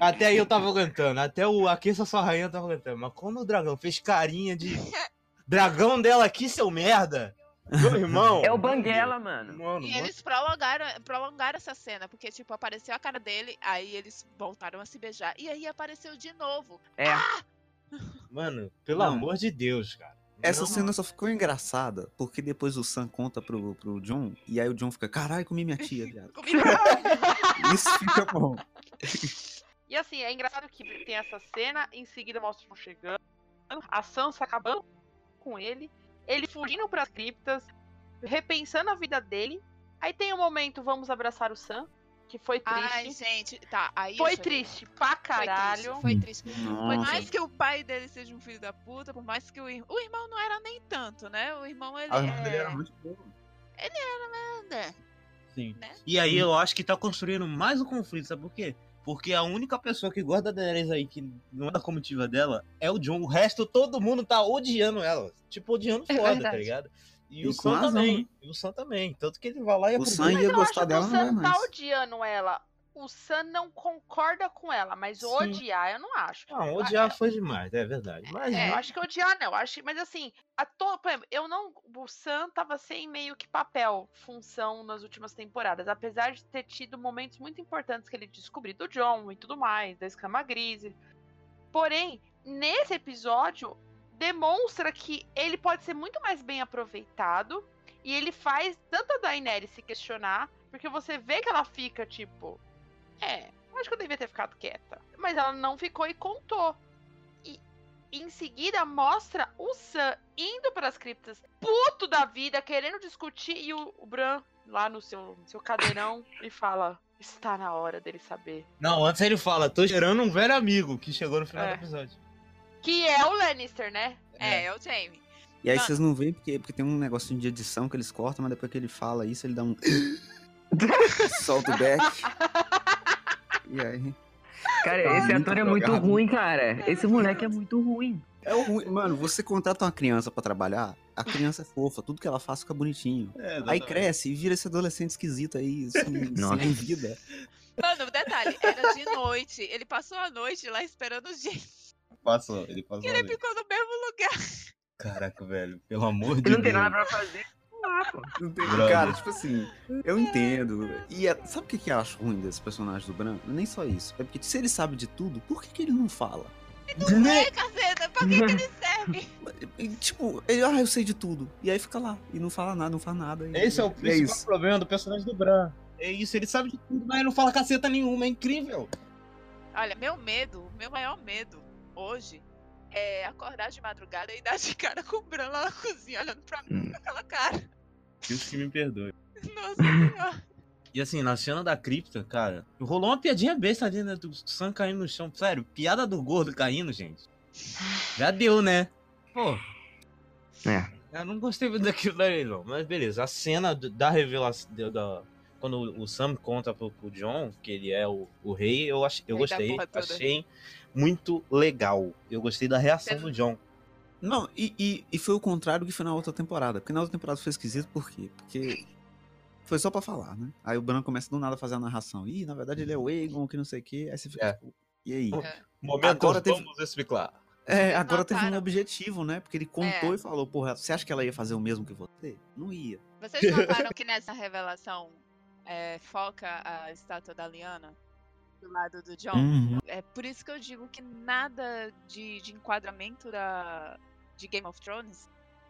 A, até aí eu tava aguentando. Até o Aqueça Sua Rainha eu tava aguentando. Mas quando o dragão fez carinha de. Dragão dela aqui, seu merda! Meu irmão. É o Banguela, mano. mano e eles prolongaram, prolongaram essa cena, porque, tipo, apareceu a cara dele, aí eles voltaram a se beijar. E aí apareceu de novo. É. Ah! Mano, pelo Não. amor de Deus, cara. Essa cena só ficou engraçada porque depois o Sam conta pro, pro John e aí o John fica, caralho, comi minha tia, viado. Isso fica bom. E assim, é engraçado que tem essa cena, em seguida mostra o chegando, a Sansa acabando com ele, ele fugindo para as criptas, repensando a vida dele. Aí tem o um momento, vamos abraçar o Sam, que foi triste. Ai, gente, tá. Aí foi triste pra caralho. Foi triste. Foi triste. Por mais que o pai dele seja um filho da puta, por mais que o irmão. O irmão não era nem tanto, né? O irmão ele. Ah, é... Ele era muito bom. Ele era, né? Sim. Né? E aí eu acho que tá construindo mais o um conflito, sabe por quê? Porque a única pessoa que gosta da Daenerys aí, que não é da comitiva dela, é o John. O resto, todo mundo tá odiando ela. Tipo, odiando é foda, é tá ligado? E, e o Sam também. E o Sam também. Tanto que ele vai lá e O Sam ia gostar dela, O Sam tá odiando ela o Sam não concorda com ela, mas Sim. odiar eu não acho. Não, odiar foi demais, é verdade. Mas, é, eu acho que odiar não, acho, mas assim, a to, exemplo, eu não, o Sam tava sem meio que papel, função nas últimas temporadas, apesar de ter tido momentos muito importantes que ele descobriu do John e tudo mais, da escama grise. Porém, nesse episódio demonstra que ele pode ser muito mais bem aproveitado e ele faz tanto a Daenerys se questionar, porque você vê que ela fica tipo, é, acho que eu devia ter ficado quieta. Mas ela não ficou e contou. E em seguida mostra o Sam indo para as criptas, puto da vida, querendo discutir, e o, o Bran lá no seu, seu cadeirão e fala: Está na hora dele saber. Não, antes ele fala: Tô gerando um velho amigo que chegou no final é. do episódio. Que é o Lannister, né? É, é o Jaime. E aí Mano. vocês não veem porque, porque tem um negocinho de edição que eles cortam, mas depois que ele fala isso, ele dá um. Solta o back. E aí? Cara, esse ator é muito ruim, cara. Esse moleque é muito ruim. É o ruim. Mano, você contrata uma criança para trabalhar, a criança é fofa, tudo que ela faz fica bonitinho. É, aí cresce e vira esse adolescente esquisito aí, sem, sem vida. Mano, detalhe, era de noite. Ele passou a noite lá esperando gente. Passou, ele passou. E ele ficou no mesmo lugar. Caraca, velho, pelo amor de Deus. Não tem nada pra fazer cara, tipo assim, eu entendo. E é, sabe o que, que eu acho ruim desse personagem do Bran? Nem só isso. É porque se ele sabe de tudo, por que, que ele não fala? Ele não sei, caceta, pra que, que ele serve? tipo, ele, ah, eu sei de tudo. E aí fica lá, e não fala nada, não faz nada. Esse é o é principal é problema do personagem do Bran. É isso, ele sabe de tudo, mas não fala caceta nenhuma, é incrível. Olha, meu medo, meu maior medo hoje é acordar de madrugada e dar de cara com o Bran lá na cozinha, olhando pra mim hum. com aquela cara. Deus que me perdoe. Nossa senhora. E assim, na cena da cripta, cara, rolou uma piadinha besta ali, né? Do Sam caindo no chão. Sério, piada do gordo caindo, gente. Já deu, né? Pô. É. Eu não gostei muito daquilo daí, não. Mas beleza, a cena da revelação. Da, quando o Sam conta pro, pro John que ele é o, o rei, eu, ach, eu gostei. Achei muito legal. Eu gostei da reação do John. Não, e, e, e, foi o contrário que foi na outra temporada. Porque na outra temporada foi esquisito, por quê? Porque foi só pra falar, né? Aí o Bran começa do nada a fazer a narração. Ih, na verdade ele é o Aegon, que não sei o quê. Aí você fica, é. tipo, e aí? É. Momento, agora teve... vamos explicar. É, agora não, teve um objetivo, né? Porque ele contou é. e falou, porra, você acha que ela ia fazer o mesmo que você? Não ia. Vocês notaram que nessa revelação é, foca a estátua da Liana? do lado do John. Uhum. É por isso que eu digo que nada de, de enquadramento da, de Game of Thrones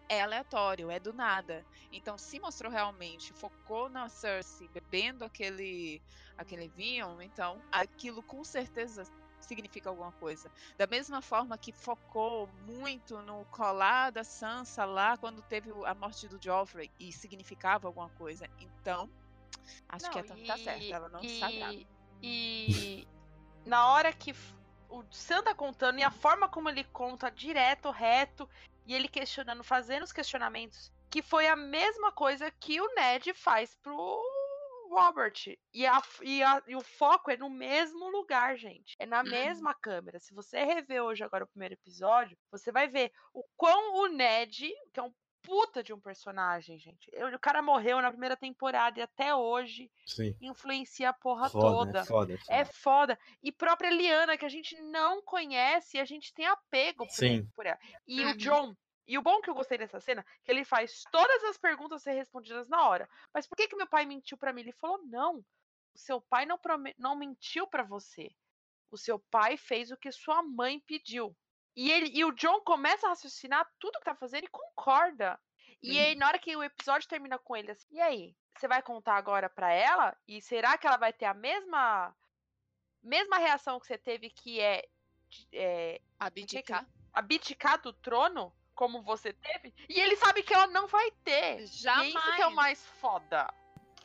é aleatório, é do nada. Então, se mostrou realmente, focou na Cersei bebendo aquele, aquele vinho, então aquilo com certeza significa alguma coisa. Da mesma forma que focou muito no colar da Sansa lá quando teve a morte do Joffrey e significava alguma coisa. Então, acho não, que a Tami tá certa, ela não e, sabe. E na hora que o Sam tá contando e a forma como ele conta direto, reto, e ele questionando, fazendo os questionamentos, que foi a mesma coisa que o Ned faz pro Robert. E, a, e, a, e o foco é no mesmo lugar, gente. É na uhum. mesma câmera. Se você rever hoje agora o primeiro episódio, você vai ver o quão o Ned, que é um puta de um personagem, gente. o cara morreu na primeira temporada e até hoje Sim. influencia a porra foda, toda. É foda, é foda. É foda. E própria Liana, que a gente não conhece, a gente tem apego por, Sim. por ela. E uhum. o John. E o bom que eu gostei dessa cena, que ele faz todas as perguntas ser respondidas na hora. Mas por que que meu pai mentiu para mim? Ele falou: "Não. O seu pai não, não mentiu para você. O seu pai fez o que sua mãe pediu. E, ele, e o John começa a raciocinar tudo que tá fazendo e concorda. E aí, na hora que o episódio termina com ele assim, e aí? Você vai contar agora pra ela? E será que ela vai ter a mesma mesma reação que você teve, que é. é abdicar. abdicar do trono? Como você teve? E ele sabe que ela não vai ter. Jamais. E é isso que é o mais foda.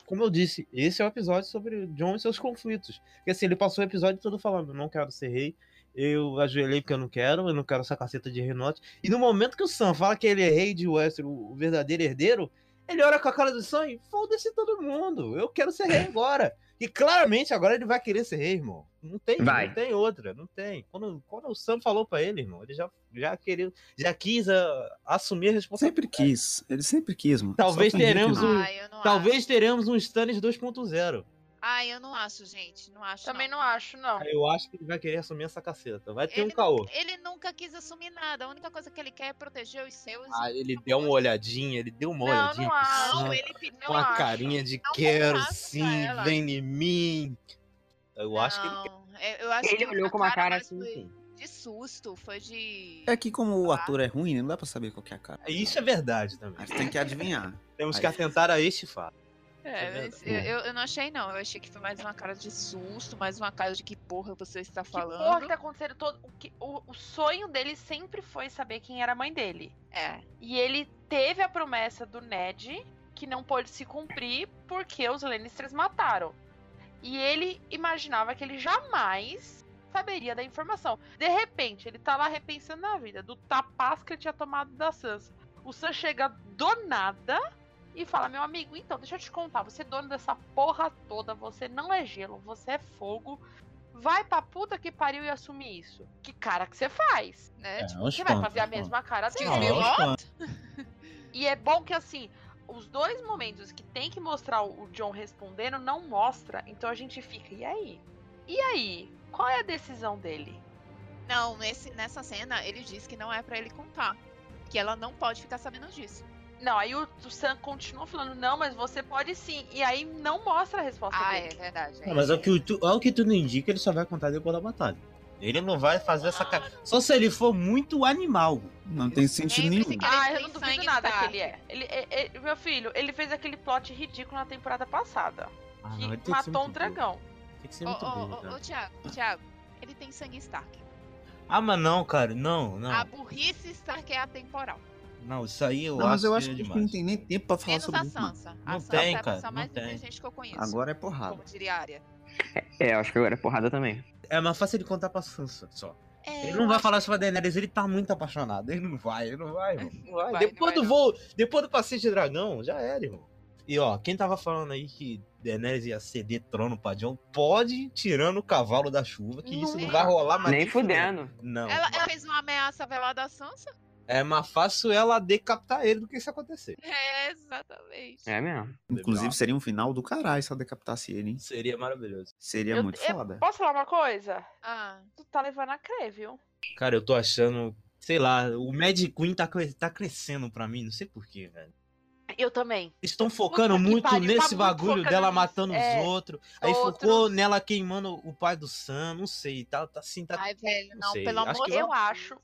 Como eu disse, esse é o episódio sobre o John e seus conflitos. Porque assim, ele passou o episódio todo falando: não quero ser rei, eu ajoelhei porque eu não quero, eu não quero essa caceta de Renote. E no momento que o Sam fala que ele é rei de Westeros, o verdadeiro herdeiro, ele olha com a cara do Sam e foda-se todo mundo, eu quero ser rei agora. E claramente agora ele vai querer ser rei, irmão. Não tem, vai. não tem outra, não tem. Quando, quando o Sam falou para ele, irmão, ele já, já queria, já quis uh, assumir a responsabilidade. Sempre quis, ele sempre quis, mano. Talvez teremos um, Ai, talvez teremos um Stannis 2.0. Ah, eu não acho, gente. Não acho. Também não, não acho, não. Eu acho que ele vai querer assumir essa caceta. Vai ter ele, um caô. Ele nunca quis assumir nada. A única coisa que ele quer é proteger os seus. Ah, ele deu uma olhadinha, ele deu uma Não, olhadinha. não acho. Não, ele pediu. com a acho. carinha de Não quero sim, vem em mim. Eu acho que ele quer. Não, é, eu acho Ele que olhou com uma cara mais assim, foi sim. De susto, foi de. É que como o ator é ruim, não dá pra saber qual que é a cara. Isso é verdade também. A gente tem que adivinhar. Temos que Aí. atentar a este fato. É, É mas verdade. eu, eu não achei, não. Eu achei que foi mais uma cara de susto, mais uma cara de que porra você está Que falando. porra que tá acontecendo todo. O, que- o, o sonho dele sempre foi saber quem era a mãe dele. É. E ele teve a promessa do Ned que não pôde se cumprir porque os Lannisters mataram. E ele imaginava que ele jamais saberia da informação. De repente, ele tá lá repensando na vida do tapaz que ele tinha tomado da Sansa. O Sam chega do nada e fala: Meu amigo, então, deixa eu te contar. Você é dono dessa porra toda. Você não é gelo, você é fogo. Vai pra puta que pariu e assumir isso. Que cara que você faz, né? É, Tipo, você vai fazer a mesma cara dele. E é bom que assim, os dois momentos que tem que mostrar o John respondendo não mostra, então a gente fica, e aí? E aí? Qual é a decisão dele? Não, nesse, nessa cena ele diz que não é pra ele contar. Que ela não pode ficar sabendo disso. Não, aí o, o Sam continua falando, não, mas você pode sim. E aí não mostra a resposta Ah, é dele. verdade. Não, mas é o que, tu, é o que tudo indica, ele só vai contar depois da batalha. Ele não vai fazer essa cara. Só se ele for muito animal. Não tem sentido nenhum. ele Ah, eu não duvido nada que ele é. Ele, é- é- Meu filho, ele fez aquele plot ridículo na temporada passada. Ah, que não, ele tem que matou um dragão. Tem que ser muito ô, cara. ô, Thiago, Thiago, ele tem sangue Stark. Ah, mas não, cara, não, não. A burrice Stark é atemporal. Não, isso aí eu Não, acho mas eu acho que é que a gente não tem nem tempo pra falar Menos sobre a isso. não. Sansa. Não a Sansa tem, é a cara, pessoa não mais tem. inteligente que eu conheço. Agora é porrada. Como diria a Arya. É, eu acho que agora é porrada também. É mais fácil ele contar pra Sansa só. É, Ele não vai falar isso pra Daenerys, ele tá muito apaixonado. Ele não vai, ele não vai, irmão. Não vai. vai, depois não do vai, voo, depois do passeio de dragão, já era, irmão. E ó, quem tava falando aí que Daenerys ia ceder trono pra John, pode ir tirando o cavalo da chuva, que isso não Não. vai rolar mais. Nem de fudendo. fudendo. Não. Ela, ela fez uma ameaça velada à Sansa? É mais fácil ela decapitar ele do que isso acontecer. É, exatamente. É mesmo. Inclusive, seria um final do caralho se ela decapitasse ele, hein? Seria maravilhoso. Seria Eu- muito eu- foda. Posso falar uma coisa? Ah, Tu tá levando a crer, viu? Cara, eu tô achando, sei lá, o Mad Queen tá, tá crescendo pra mim, não sei porquê, velho. Eu também. Estão focando Puta muito pariu, tá nesse muito bagulho focando dela nisso. matando É, os outros. Aí outros. focou nela queimando o pai do Sam, não sei, tá, tá assim, tá. ai, velho, não não, pelo acho amor Eu Deus. acho.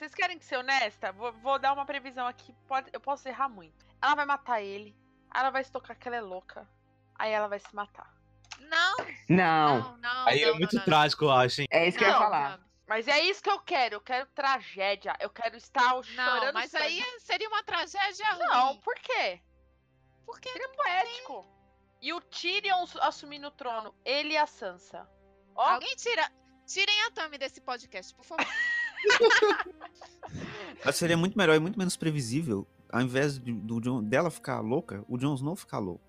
Vocês querem ser honesta? Vou, vou dar uma previsão aqui. Pode, eu posso errar muito. Ela vai matar ele. Aí ela vai se tocar que ela é louca. Aí ela vai se matar. Não, Não. não, não. Aí não, é muito não, não. trágico, eu acho, hein? É isso que eu ia Não, falar. Mas é isso que eu quero. Eu quero tragédia. Eu quero estar Não, chorando. mas sangue. aí seria uma tragédia Não, ruim. por quê? Porque Seria poético. E o Tyrion assumindo o trono. Ele e a Sansa. Ó, alguém tira. Tirem a Tami desse podcast, por favor. Mas seria muito melhor e muito menos previsível. Ao invés de- do Jon- dela ficar louca, o Jon Snow ficar louco.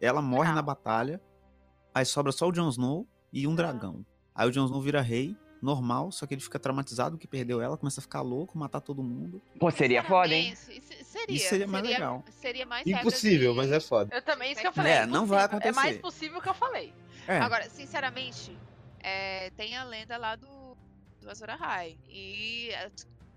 Ela morre Não. na batalha, aí sobra só o Jon Snow e um dragão. Aí o Jon Snow vira rei, normal, só que ele fica traumatizado que perdeu ela, começa a ficar louco, matar todo mundo. Pô, seria foda, hein? Isso- Seria, Isso seria mais legal. Seria mais Impossível, mas é foda. eu também, isso que eu É, falei. não vai impossível. É mais acontecer. possível que eu falei. É, Agora, sinceramente, é, tem a lenda lá do, do Azor Ahai. E é,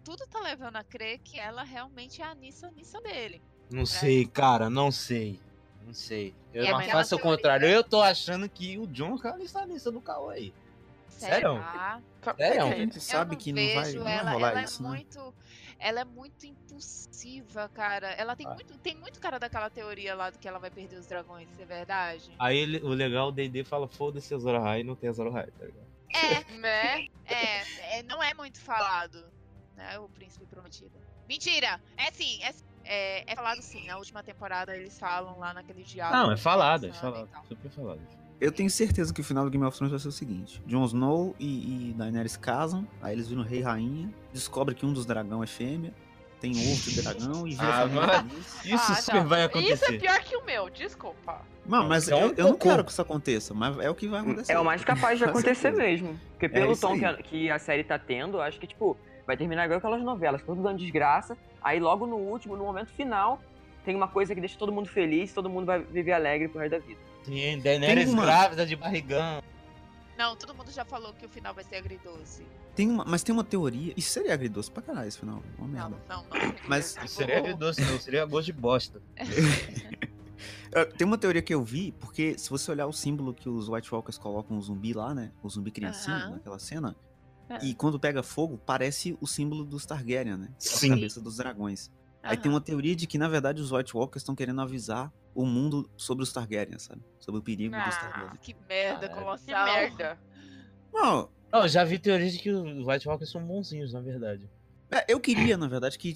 tudo tá levando a crer que ela realmente é a Nissa, Nissa dele. Não sei, cara, não sei. Não sei. Eu É não faço o contrário. Eu tô achando que o John cara está nisso do caô aí. Sério? Sério? a gente sabe não que não vai, não vai ela, rolar ela isso, é né? muito, ela é muito impulsiva, cara. Ela tem Ah. muito, tem muito cara daquela teoria lá do que ela vai perder os dragões, isso é verdade? Aí ele- o legal, o D&D fala, foda-se a Zora High, não tem a Zora High, tá ligado? É, Né? é, é, não é muito falado, né? O príncipe prometido. Mentira! É sim, é, é, é falado sim. Na última temporada eles falam lá naquele diálogo. Não, é falado, é falado. Super falado. Eu tenho certeza que o final do Game of Thrones vai ser o seguinte: Jon Snow e, e Daenerys casam, aí eles viram rei e rainha, descobre que um dos dragão é fêmea, tem ovo de dragão e vira Ah, família. Isso Ah, super não. vai Isso é acontecer. pior que o meu, desculpa. Mano, mas Então, eu, eu não quero que isso aconteça, mas é o que vai acontecer. É o mais capaz de acontecer mesmo. Porque pelo isso tom aí. que a, que a série tá tendo, eu acho que, tipo, vai terminar igual aquelas novelas, tudo dando desgraça. Aí logo no último, no momento final, tem uma coisa que deixa todo mundo feliz, todo mundo vai viver alegre pro resto da vida. Sim, Daenerys uma... grávida de barrigão. Não, todo mundo já falou que o final vai ser agridoce. Tem uma, mas tem uma teoria. Isso seria agridoce pra caralho esse final. Uma merda. Não, não, não. Mas isso seria agridoce, não. Seria gosto de bosta. Tem uma teoria que eu vi, porque se você olhar o símbolo que os White Walkers colocam o zumbi lá, né? O zumbi criancinha naquela cena. É. E quando pega fogo, parece o símbolo dos Targaryen, né? Sim. A cabeça dos dragões. Aí tem uma teoria de que, na verdade, os White Walkers estão querendo avisar o mundo sobre os Targaryen, sabe? Sobre o perigo ah, dos Targaryen. Que merda, ah, colossal. Que merda. Não, oh, já vi teorias de que os White Walkers são bonzinhos, na verdade. É, eu queria, na verdade, que.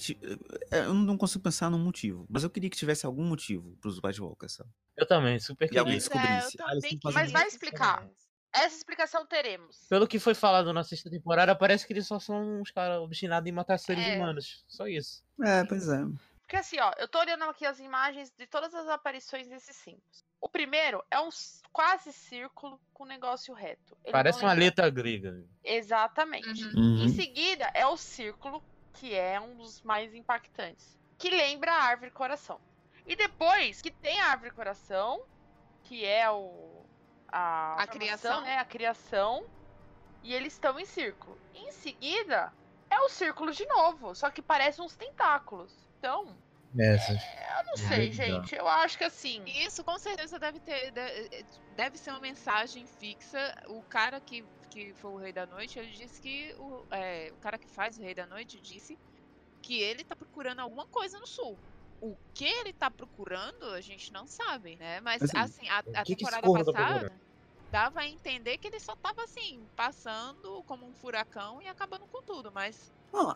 É, eu não consigo pensar num motivo, mas eu queria que tivesse algum motivo pros White Walkers, sabe? Eu também, super queria. E alguém descobrisse. É, mas vai explicar. Essa explicação teremos. Pelo que foi falado na sexta temporada, parece que eles só são uns caras obstinados em matar seres é. humanos. Só isso. É, pois é. Porque assim, ó, eu tô olhando aqui as imagens de todas as aparições desses símbolos. O primeiro é um quase círculo com negócio reto. Ele Parece uma letra grega. Exatamente. Uhum. Em seguida é o círculo, que é um dos mais impactantes. Que lembra a árvore coração. E depois que tem a árvore coração, que é o. A, a criação. Né? A criação. E eles estão em círculo. Em seguida, é o círculo de novo. Só que parece uns tentáculos. Então. Essa. É, eu não sei, gente. Eu acho que assim. Isso com certeza deve ter. Deve ser uma mensagem fixa. O cara que, que foi o Rei da Noite, ele disse que. O, é, o cara que faz o Rei da Noite disse que ele tá procurando alguma coisa no sul. O que ele tá procurando, a gente não sabe, né? Mas, assim, assim a, a temporada tá passada. Tá dava a entender que ele só tava assim, passando como um furacão e acabando com tudo, mas. Não,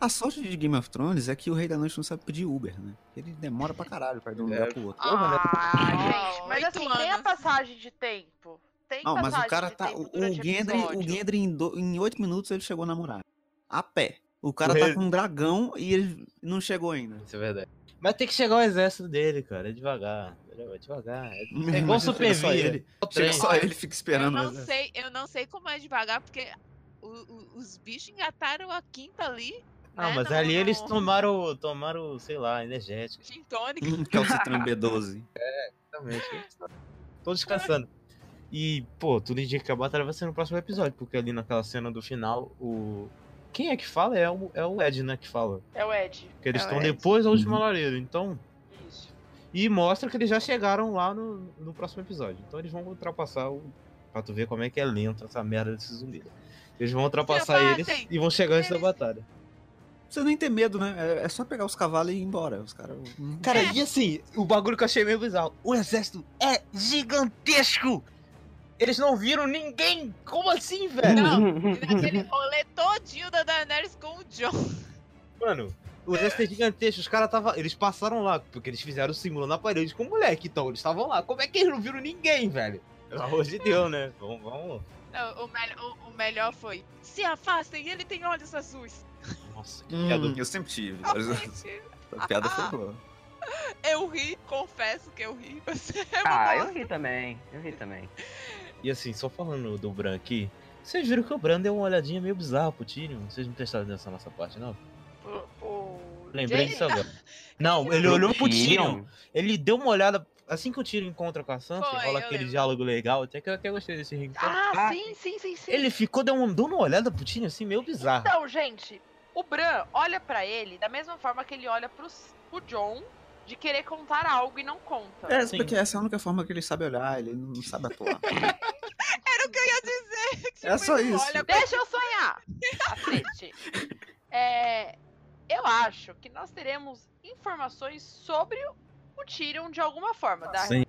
a sorte de Game of Thrones é que o Rei da Noite não sabe pedir Uber, né? Ele demora pra caralho pra ir de um lugar pro outro. Ah, gente, mas assim, tem a passagem de tempo. Tem não, mas o cara tá. O, o Gendry, o Gendry em, do, em 8 minutos ele chegou na muralha. A pé. O cara o tá com um dragão e ele não chegou ainda. Isso é verdade. Mas tem que chegar o exército dele, cara. É devagar. É devagar. É, é igual super só ele. Chega só ele fica esperando. Eu não, sei, eu não sei como é devagar, porque o, o, os bichos engataram a quinta ali ah, mas ali eles tomaram, tomaram, sei lá, energético. Gin tônica. que é o Citran B12. É, exatamente. Tô descansando. E, pô, tudo indica que a batalha vai ser no próximo episódio, porque ali naquela cena do final, o. Quem é que fala? É o, é o Ed, né, que fala. É o Ed. Que eles é estão depois da última uhum. lareira, então. Isso. E mostra que eles já chegaram lá no, no próximo episódio. Então eles vão ultrapassar o. Pra tu ver como é que é lento essa merda desses zumbis. Eles vão ultrapassar eles e vão chegar antes da batalha precisa nem ter medo, né? É, é, só pegar os cavalos e ir embora. Os cara... cara, e assim, o bagulho que eu achei meio bizarro. O exército é gigantesco! Eles não viram ninguém! Como assim, velho? Não, naquele rolê todinho da Daenerys com o John. Mano, o exército é gigantesco, os caras tava. Eles passaram lá, porque eles fizeram o símbolo na parede com o moleque, então eles estavam lá. Como é que eles não viram ninguém, velho? Pelo amor de Deus, né? Vamos, vamos. Não, o, o, o melhor foi. Se afastem, ele tem olhos azuis. Nossa, que hum, piada. Eu sempre tive. A piada foi boa. Eu ri, confesso que eu ri. É ah, eu ri também. Eu ri também. E assim, só falando do Bran aqui, vocês viram que o Bran deu uma olhadinha meio bizarra pro Tyrion? Vocês não prestaram nessa nossa parte, não? O. Lembrei disso agora. Não, ele olhou pro Tyrion. Ele deu uma olhada assim que o Tyrion encontra com a Sansa, Foi, rola aquele lembro. diálogo legal, até que eu até gostei desse ring. Ah, ah, sim, sim, sim, sim. Ele ficou dando uma, dando uma olhada pro Tyrion assim, meio bizarro. Então, gente, o Bran olha para ele da mesma forma que ele olha pro, pro John de querer contar algo e não conta. É, Sim. porque essa é a única forma que ele sabe olhar, ele não sabe atuar. Era o que eu ia dizer. Tipo, é só isso. Olha... Deixa eu sonhar. é, eu acho que nós teremos informações sobre o Tyrion de alguma forma. Da... Sim.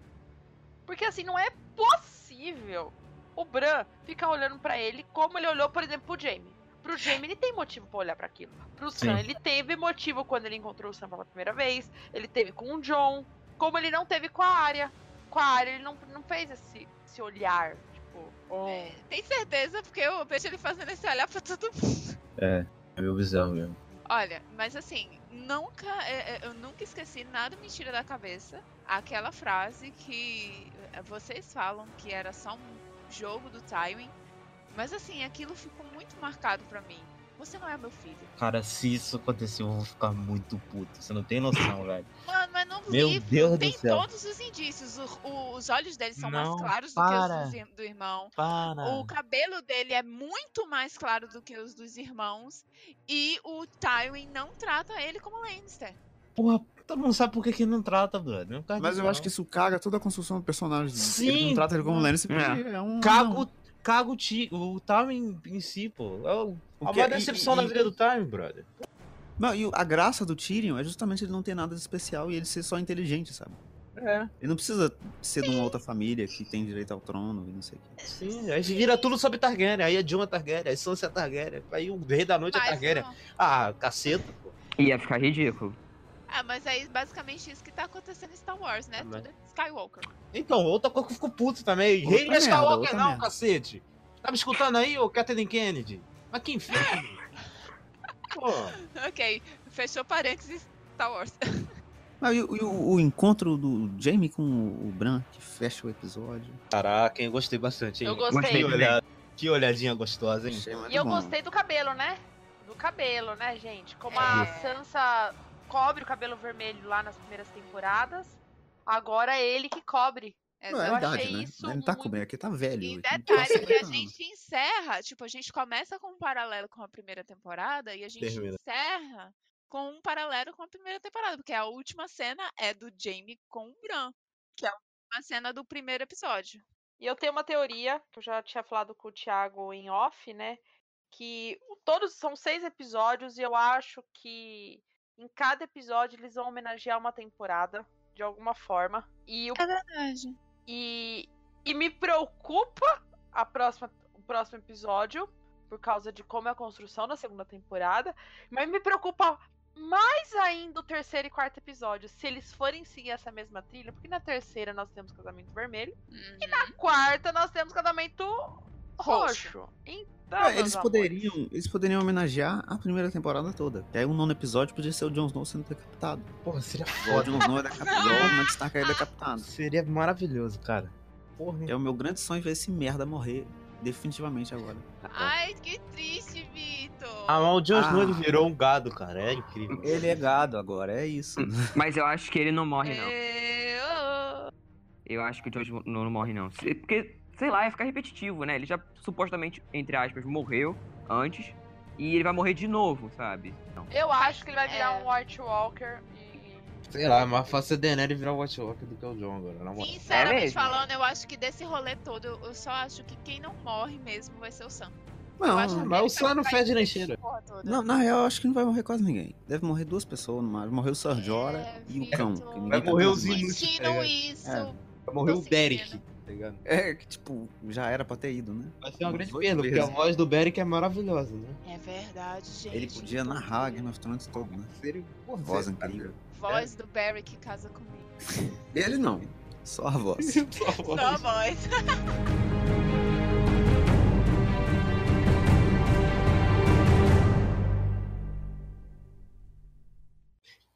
Porque assim, não é possível o Bran ficar olhando para ele como ele olhou, por exemplo, pro Jaime. Pro Jamie, ele tem motivo pra olhar para aquilo. Pro Sam, ele teve motivo quando ele encontrou o Sam pela primeira vez. Ele teve com o John. Como ele não teve com a Arya. Com a Arya, ele não, não fez esse, esse olhar. Tipo, oh. é, tem certeza, porque eu vejo ele fazendo esse olhar pra todo mundo. É, é meio bizarro mesmo. Olha, mas assim, nunca. É, é, eu nunca esqueci nada mentira da cabeça. Aquela frase que vocês falam que era só um jogo do timing mas assim, aquilo ficou muito marcado para mim. Você não é meu filho. Cara, se isso acontecer, eu vou ficar muito puto. Você não tem noção, velho. Mano, mas no meu livro Deus tem do céu. todos os indícios. O, o, os olhos dele são Não, mais claros do para. que os do, do irmão. Para. O cabelo dele é muito mais claro do que os dos irmãos. E o Tywin não trata ele como Lannister. Porra, todo mundo sabe por que, que não trata, brother. Não caga Mas eu acho não. que isso caga toda a construção do personagem. Sim. Ele não trata ele como Lannister porque É. é um... Cago, cago o, ti, o Time em si, pô. É o, a Porque- maior e- decepção e- da vida do Time, brother. Não, e o- a graça do Tyrion é justamente ele não ter nada de especial e ele ser só inteligente, sabe? É. Ele não precisa ser de uma outra família que tem direito ao trono e não sei o quê. Sim, aí vira tudo sobre Targaryen. Aí a Dilma é Targaryen, aí Sansa é Targaryen. Aí o Rei da Noite é Mas Targaryen. não. Ah, caceta, pô. Ia ficar ridículo. Ah, mas é basicamente isso que tá acontecendo em Star Wars, né? Ah, mas- Tudo é Skywalker. Então, outra coisa que eu fico puto também. Outra Rei não é Skywalker não, merda. cacete. Tá me escutando aí, ô Kathleen Kennedy? Mas que inferno. Pô, Ok, fechou parênteses Star Wars. Ah, e, o- e o, encontro do Jaime com o Bran, que fecha o episódio. caraca, eu gostei bastante, hein? Eu Gostei gostei. Que, olha- que olhadinha gostosa, hein? E eu bom. gostei do cabelo, né? Do cabelo, né, gente? Como a É. Sansa cobre o cabelo vermelho lá nas primeiras temporadas, agora é ele que cobre. Não, é Eu a idade, achei né? isso Ele não tá muito- cobrindo, aqui tá velho. E tem detalhe, quase e a 50 anos. gente encerra, tipo, a gente começa com um paralelo com a primeira temporada e a gente Termina. encerra com um paralelo com a primeira temporada, porque a última cena é do Jaime com o Bran, que é a última cena do primeiro episódio. E eu tenho uma teoria, que eu já tinha falado com o Thiago em off, né? Que todos são seis episódios e eu acho que em cada episódio eles vão homenagear uma temporada, de alguma forma. E, o, É verdade. e, e me preocupa a próxima, o próximo episódio, por causa de como é a construção da segunda temporada. Mas me preocupa mais ainda o terceiro e quarto episódio, se eles forem seguir essa mesma trilha, porque na terceira nós temos casamento vermelho. Uhum. Na quarta nós temos casamento Roxo. roxo. Então, meus eles amores, poderiam, eles poderiam homenagear a primeira temporada toda. Que aí o nono episódio podia ser o Jon Snow sendo decapitado. Porra, seria O foda. Jon Snow é decapitado, o Ned Stark é decapitado. Seria maravilhoso, cara. Porra, É o meu grande sonho ver esse merda morrer definitivamente agora. Ai, que triste, Vitor. Ah, mas o Jon Snow Ah. virou um gado, cara. É incrível. Ele é gado agora, é isso. Mas eu acho que ele não morre, não. Eu... Eu acho que o George não, não morre, não. Porque, sei lá, ia ficar repetitivo, né? Ele já supostamente, entre aspas, morreu antes. E ele vai morrer de novo, sabe? Então, Eu acho que ele vai virar É. um White Walker e. Sei lá, é mais fácil a Daenerys virar o White Walker do que o Jon agora, na moral. Sinceramente mesmo? falando, eu acho que desse rolê todo, eu só acho que quem não morre mesmo vai ser o Sam. Não, mas o Sam não fede nem cheira. não, na real, eu acho que não vai morrer quase ninguém. Deve morrer duas pessoas no máximo. Morreu o Sir Jorah É, e o cão. Vai tá morrer os inúteis. Sentindo É. isso. É. Vai morrer o sentindo. Tá ligado? É, que tipo, já era pra ter ido, né? Vai ser uma grande perda, porque a voz do Beric é maravilhosa, né? É verdade, gente. Ele podia tô narrar. Game of Thrones todo, né? Seria porra, Voz incrível. Voz do Barry que casa comigo. Ele não, só a voz. Só Só a voz.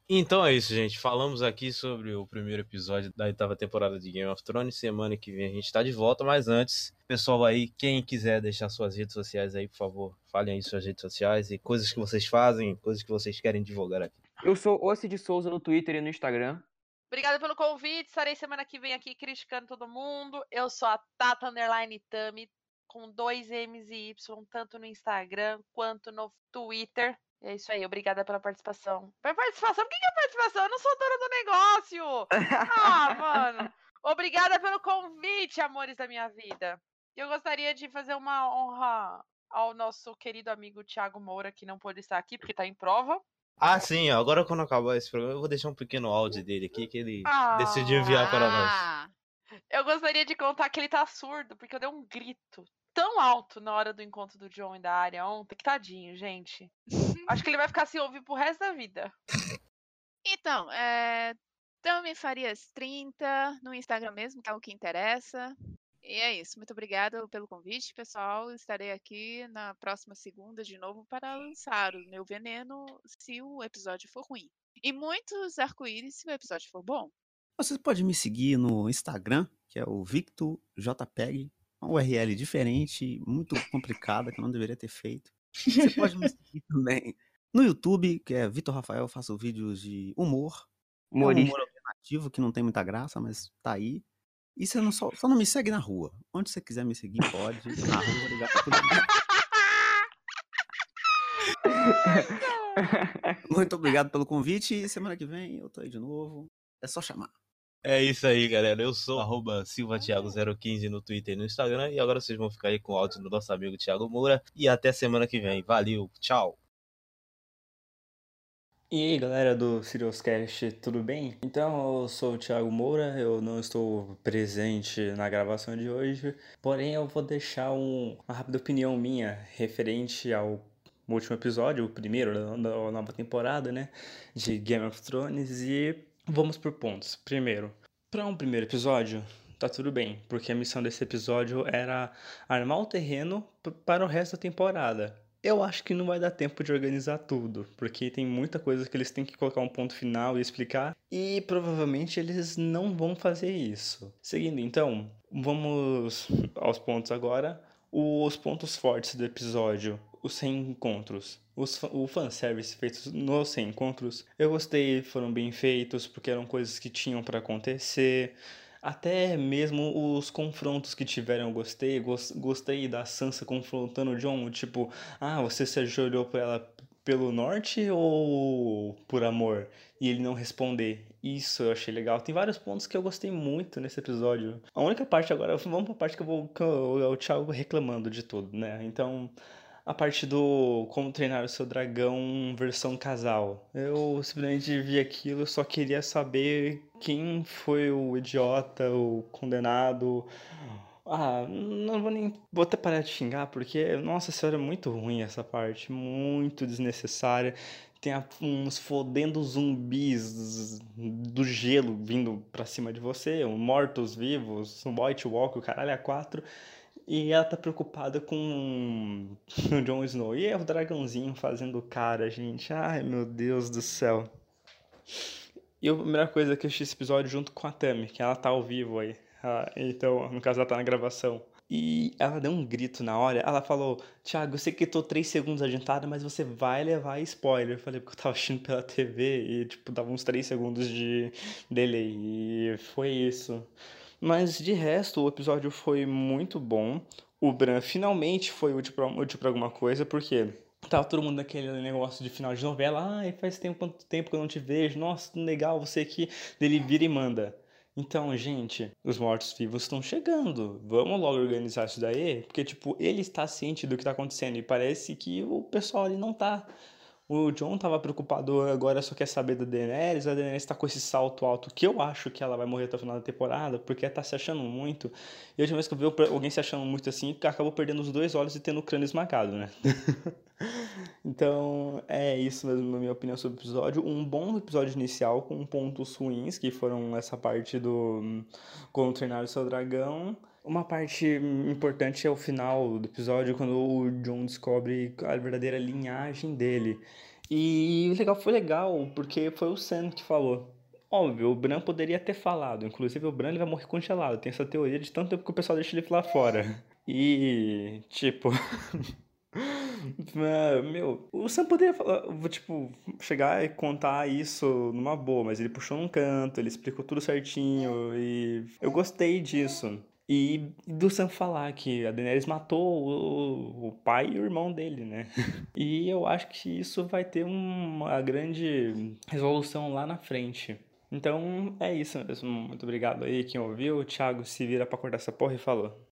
Então é isso, gente. Falamos aqui sobre o primeiro episódio da oitava temporada de Game of Thrones. Semana que vem a gente tá de volta, mas antes, pessoal aí, quem quiser deixar suas redes sociais aí, por favor, falem aí suas redes sociais e coisas que vocês fazem, coisas que vocês querem divulgar aqui. eu sou Ossi de Souza no Twitter e no Instagram. Obrigada pelo convite. Estarei semana que vem aqui criticando todo mundo. Eu sou a Tata Underline Tami, com dois M's e Y, tanto no Instagram quanto no Twitter. É isso aí, obrigada pela participação. Pela participação? O que é participação? Eu não sou dona do negócio! Ah, mano! Obrigada pelo convite, amores da minha vida. Eu gostaria de fazer uma honra ao nosso querido amigo Thiago Moura, que não pôde estar aqui porque está em prova. Ah, sim, agora quando acabar esse programa, eu vou deixar um pequeno áudio dele aqui que ele Ah. decidiu enviar para nós. Eu gostaria de contar que ele tá surdo, porque eu dei um grito tão alto na hora do encontro do John e da área ontem. Que tadinho, gente. Acho que ele vai ficar sem ouvir pro resto da vida. Então, é. Tami Farias 30 no Instagram mesmo, que é o que interessa. E é isso. Muito obrigada pelo convite, pessoal. Estarei aqui na próxima segunda de novo para lançar o meu veneno se o episódio for ruim. E muitos arco-íris se o episódio for bom. Você pode me seguir no Instagram, que é o VictorJPEG. Uma URL diferente, muito complicada, que eu não deveria ter feito. Você pode me seguir também no YouTube, que é Vitor Rafael, faço vídeos de humor. Humorista. É um humor alternativo que não tem muita graça, mas tá aí. E você não só, só não me segue na rua. Onde você quiser me seguir, pode. Na rua vou ligar pra todo Muito obrigado pelo convite e semana que vem eu tô aí de novo. É só chamar. É isso aí, galera. Eu sou silvatiago015 no Twitter e no Instagram. E agora vocês vão ficar aí com o áudio do nosso amigo Thiago Moura. E até semana que vem. Valeu, tchau. E aí galera do Siriuscast, tudo bem? Então eu sou o Thiago Moura, eu não estou presente na gravação de hoje, porém eu vou deixar um, uma rápida opinião minha referente ao último episódio, o primeiro da nova temporada, né, de Game of Thrones e vamos por pontos. Primeiro, para um primeiro episódio, tá tudo bem, porque a missão desse episódio era armar o terreno para o resto da temporada. Eu acho que não vai dar tempo de organizar tudo, porque tem muita coisa que eles têm que colocar um ponto final e explicar, e provavelmente eles não vão fazer isso. Seguindo então, vamos aos pontos agora. Os pontos fortes do episódio, os 100 encontros. Os, o fanservice feitos nos 100 encontros, eu gostei, foram bem feitos, porque eram coisas que tinham para acontecer. Até mesmo os confrontos que tiveram eu gostei. Gostei da Sansa confrontando o John, tipo, ah, você se ajoelhou por ela pelo norte ou por amor? E ele não responder. Isso eu achei legal. Tem vários pontos que eu gostei muito nesse episódio. A única parte agora, vamos pra parte que eu vou. Que o Thiago reclamando de tudo, né? Então a parte do como treinar o seu dragão versão casal. Eu simplesmente vi aquilo, só queria saber quem foi o idiota, o condenado. Ah, não vou nem. Vou até parar de xingar, porque, nossa senhora, é muito ruim essa parte. Muito desnecessária. Tem uns fodendo zumbis do gelo vindo pra cima de você, mortos vivos, um White Walk, o caralho a quatro. E ela tá preocupada com o Jon Snow. E é o dragãozinho fazendo cara, gente. Ai, meu Deus do céu. E a primeira coisa que eu assisti esse episódio junto com a Tami, que ela tá ao vivo aí. então, no caso, ela tá na gravação. E ela deu um grito na hora. Ela falou: Thiago, eu sei que tô três segundos adiantada, mas você vai levar spoiler. Eu falei, porque eu tava assistindo pela TV e, tipo, dava uns três segundos de delay. E foi isso. Mas de resto, o episódio foi muito bom. O Bran finalmente foi útil pra, útil pra alguma coisa, porque tava todo mundo naquele negócio de final de novela. Ai, faz tempo, quanto tempo que eu não te vejo. Nossa, legal, você aqui. Ele vira e manda. Então, gente, os mortos-vivos estão chegando. Vamos logo organizar isso daí, porque, tipo, ele está ciente do que está acontecendo e parece que o pessoal ali não tá. O John tava preocupado agora, só quer saber da Daenerys. A Daenerys tá com esse salto alto que eu acho que ela vai morrer até o final da temporada, porque ela tá se achando muito. E a última vez que eu vi alguém se achando muito assim, acabou perdendo os dois olhos e tendo o crânio esmagado, né? então, é isso mesmo, na minha opinião sobre o episódio. Um bom episódio inicial com pontos ruins, que foram essa parte do como treinar o seu dragão. Uma parte importante é o final do episódio, quando o John descobre a verdadeira linhagem dele. E legal foi legal, porque foi o Sam que falou. Óbvio, o Bran poderia ter falado. Inclusive, o Bran ele vai morrer congelado. Tem essa teoria de tanto tempo que o pessoal deixa ele lá fora. E, tipo. Meu, o Sam poderia falar, tipo, chegar e contar isso numa boa, mas ele puxou num canto, ele explicou tudo certinho e eu gostei disso. E do Sam falar que a Daenerys matou o, o, pai e o irmão dele, né? e eu acho que isso vai ter uma grande resolução lá na frente. Então é isso mesmo. Muito obrigado aí quem ouviu. O Thiago se vira pra cortar essa porra e falou.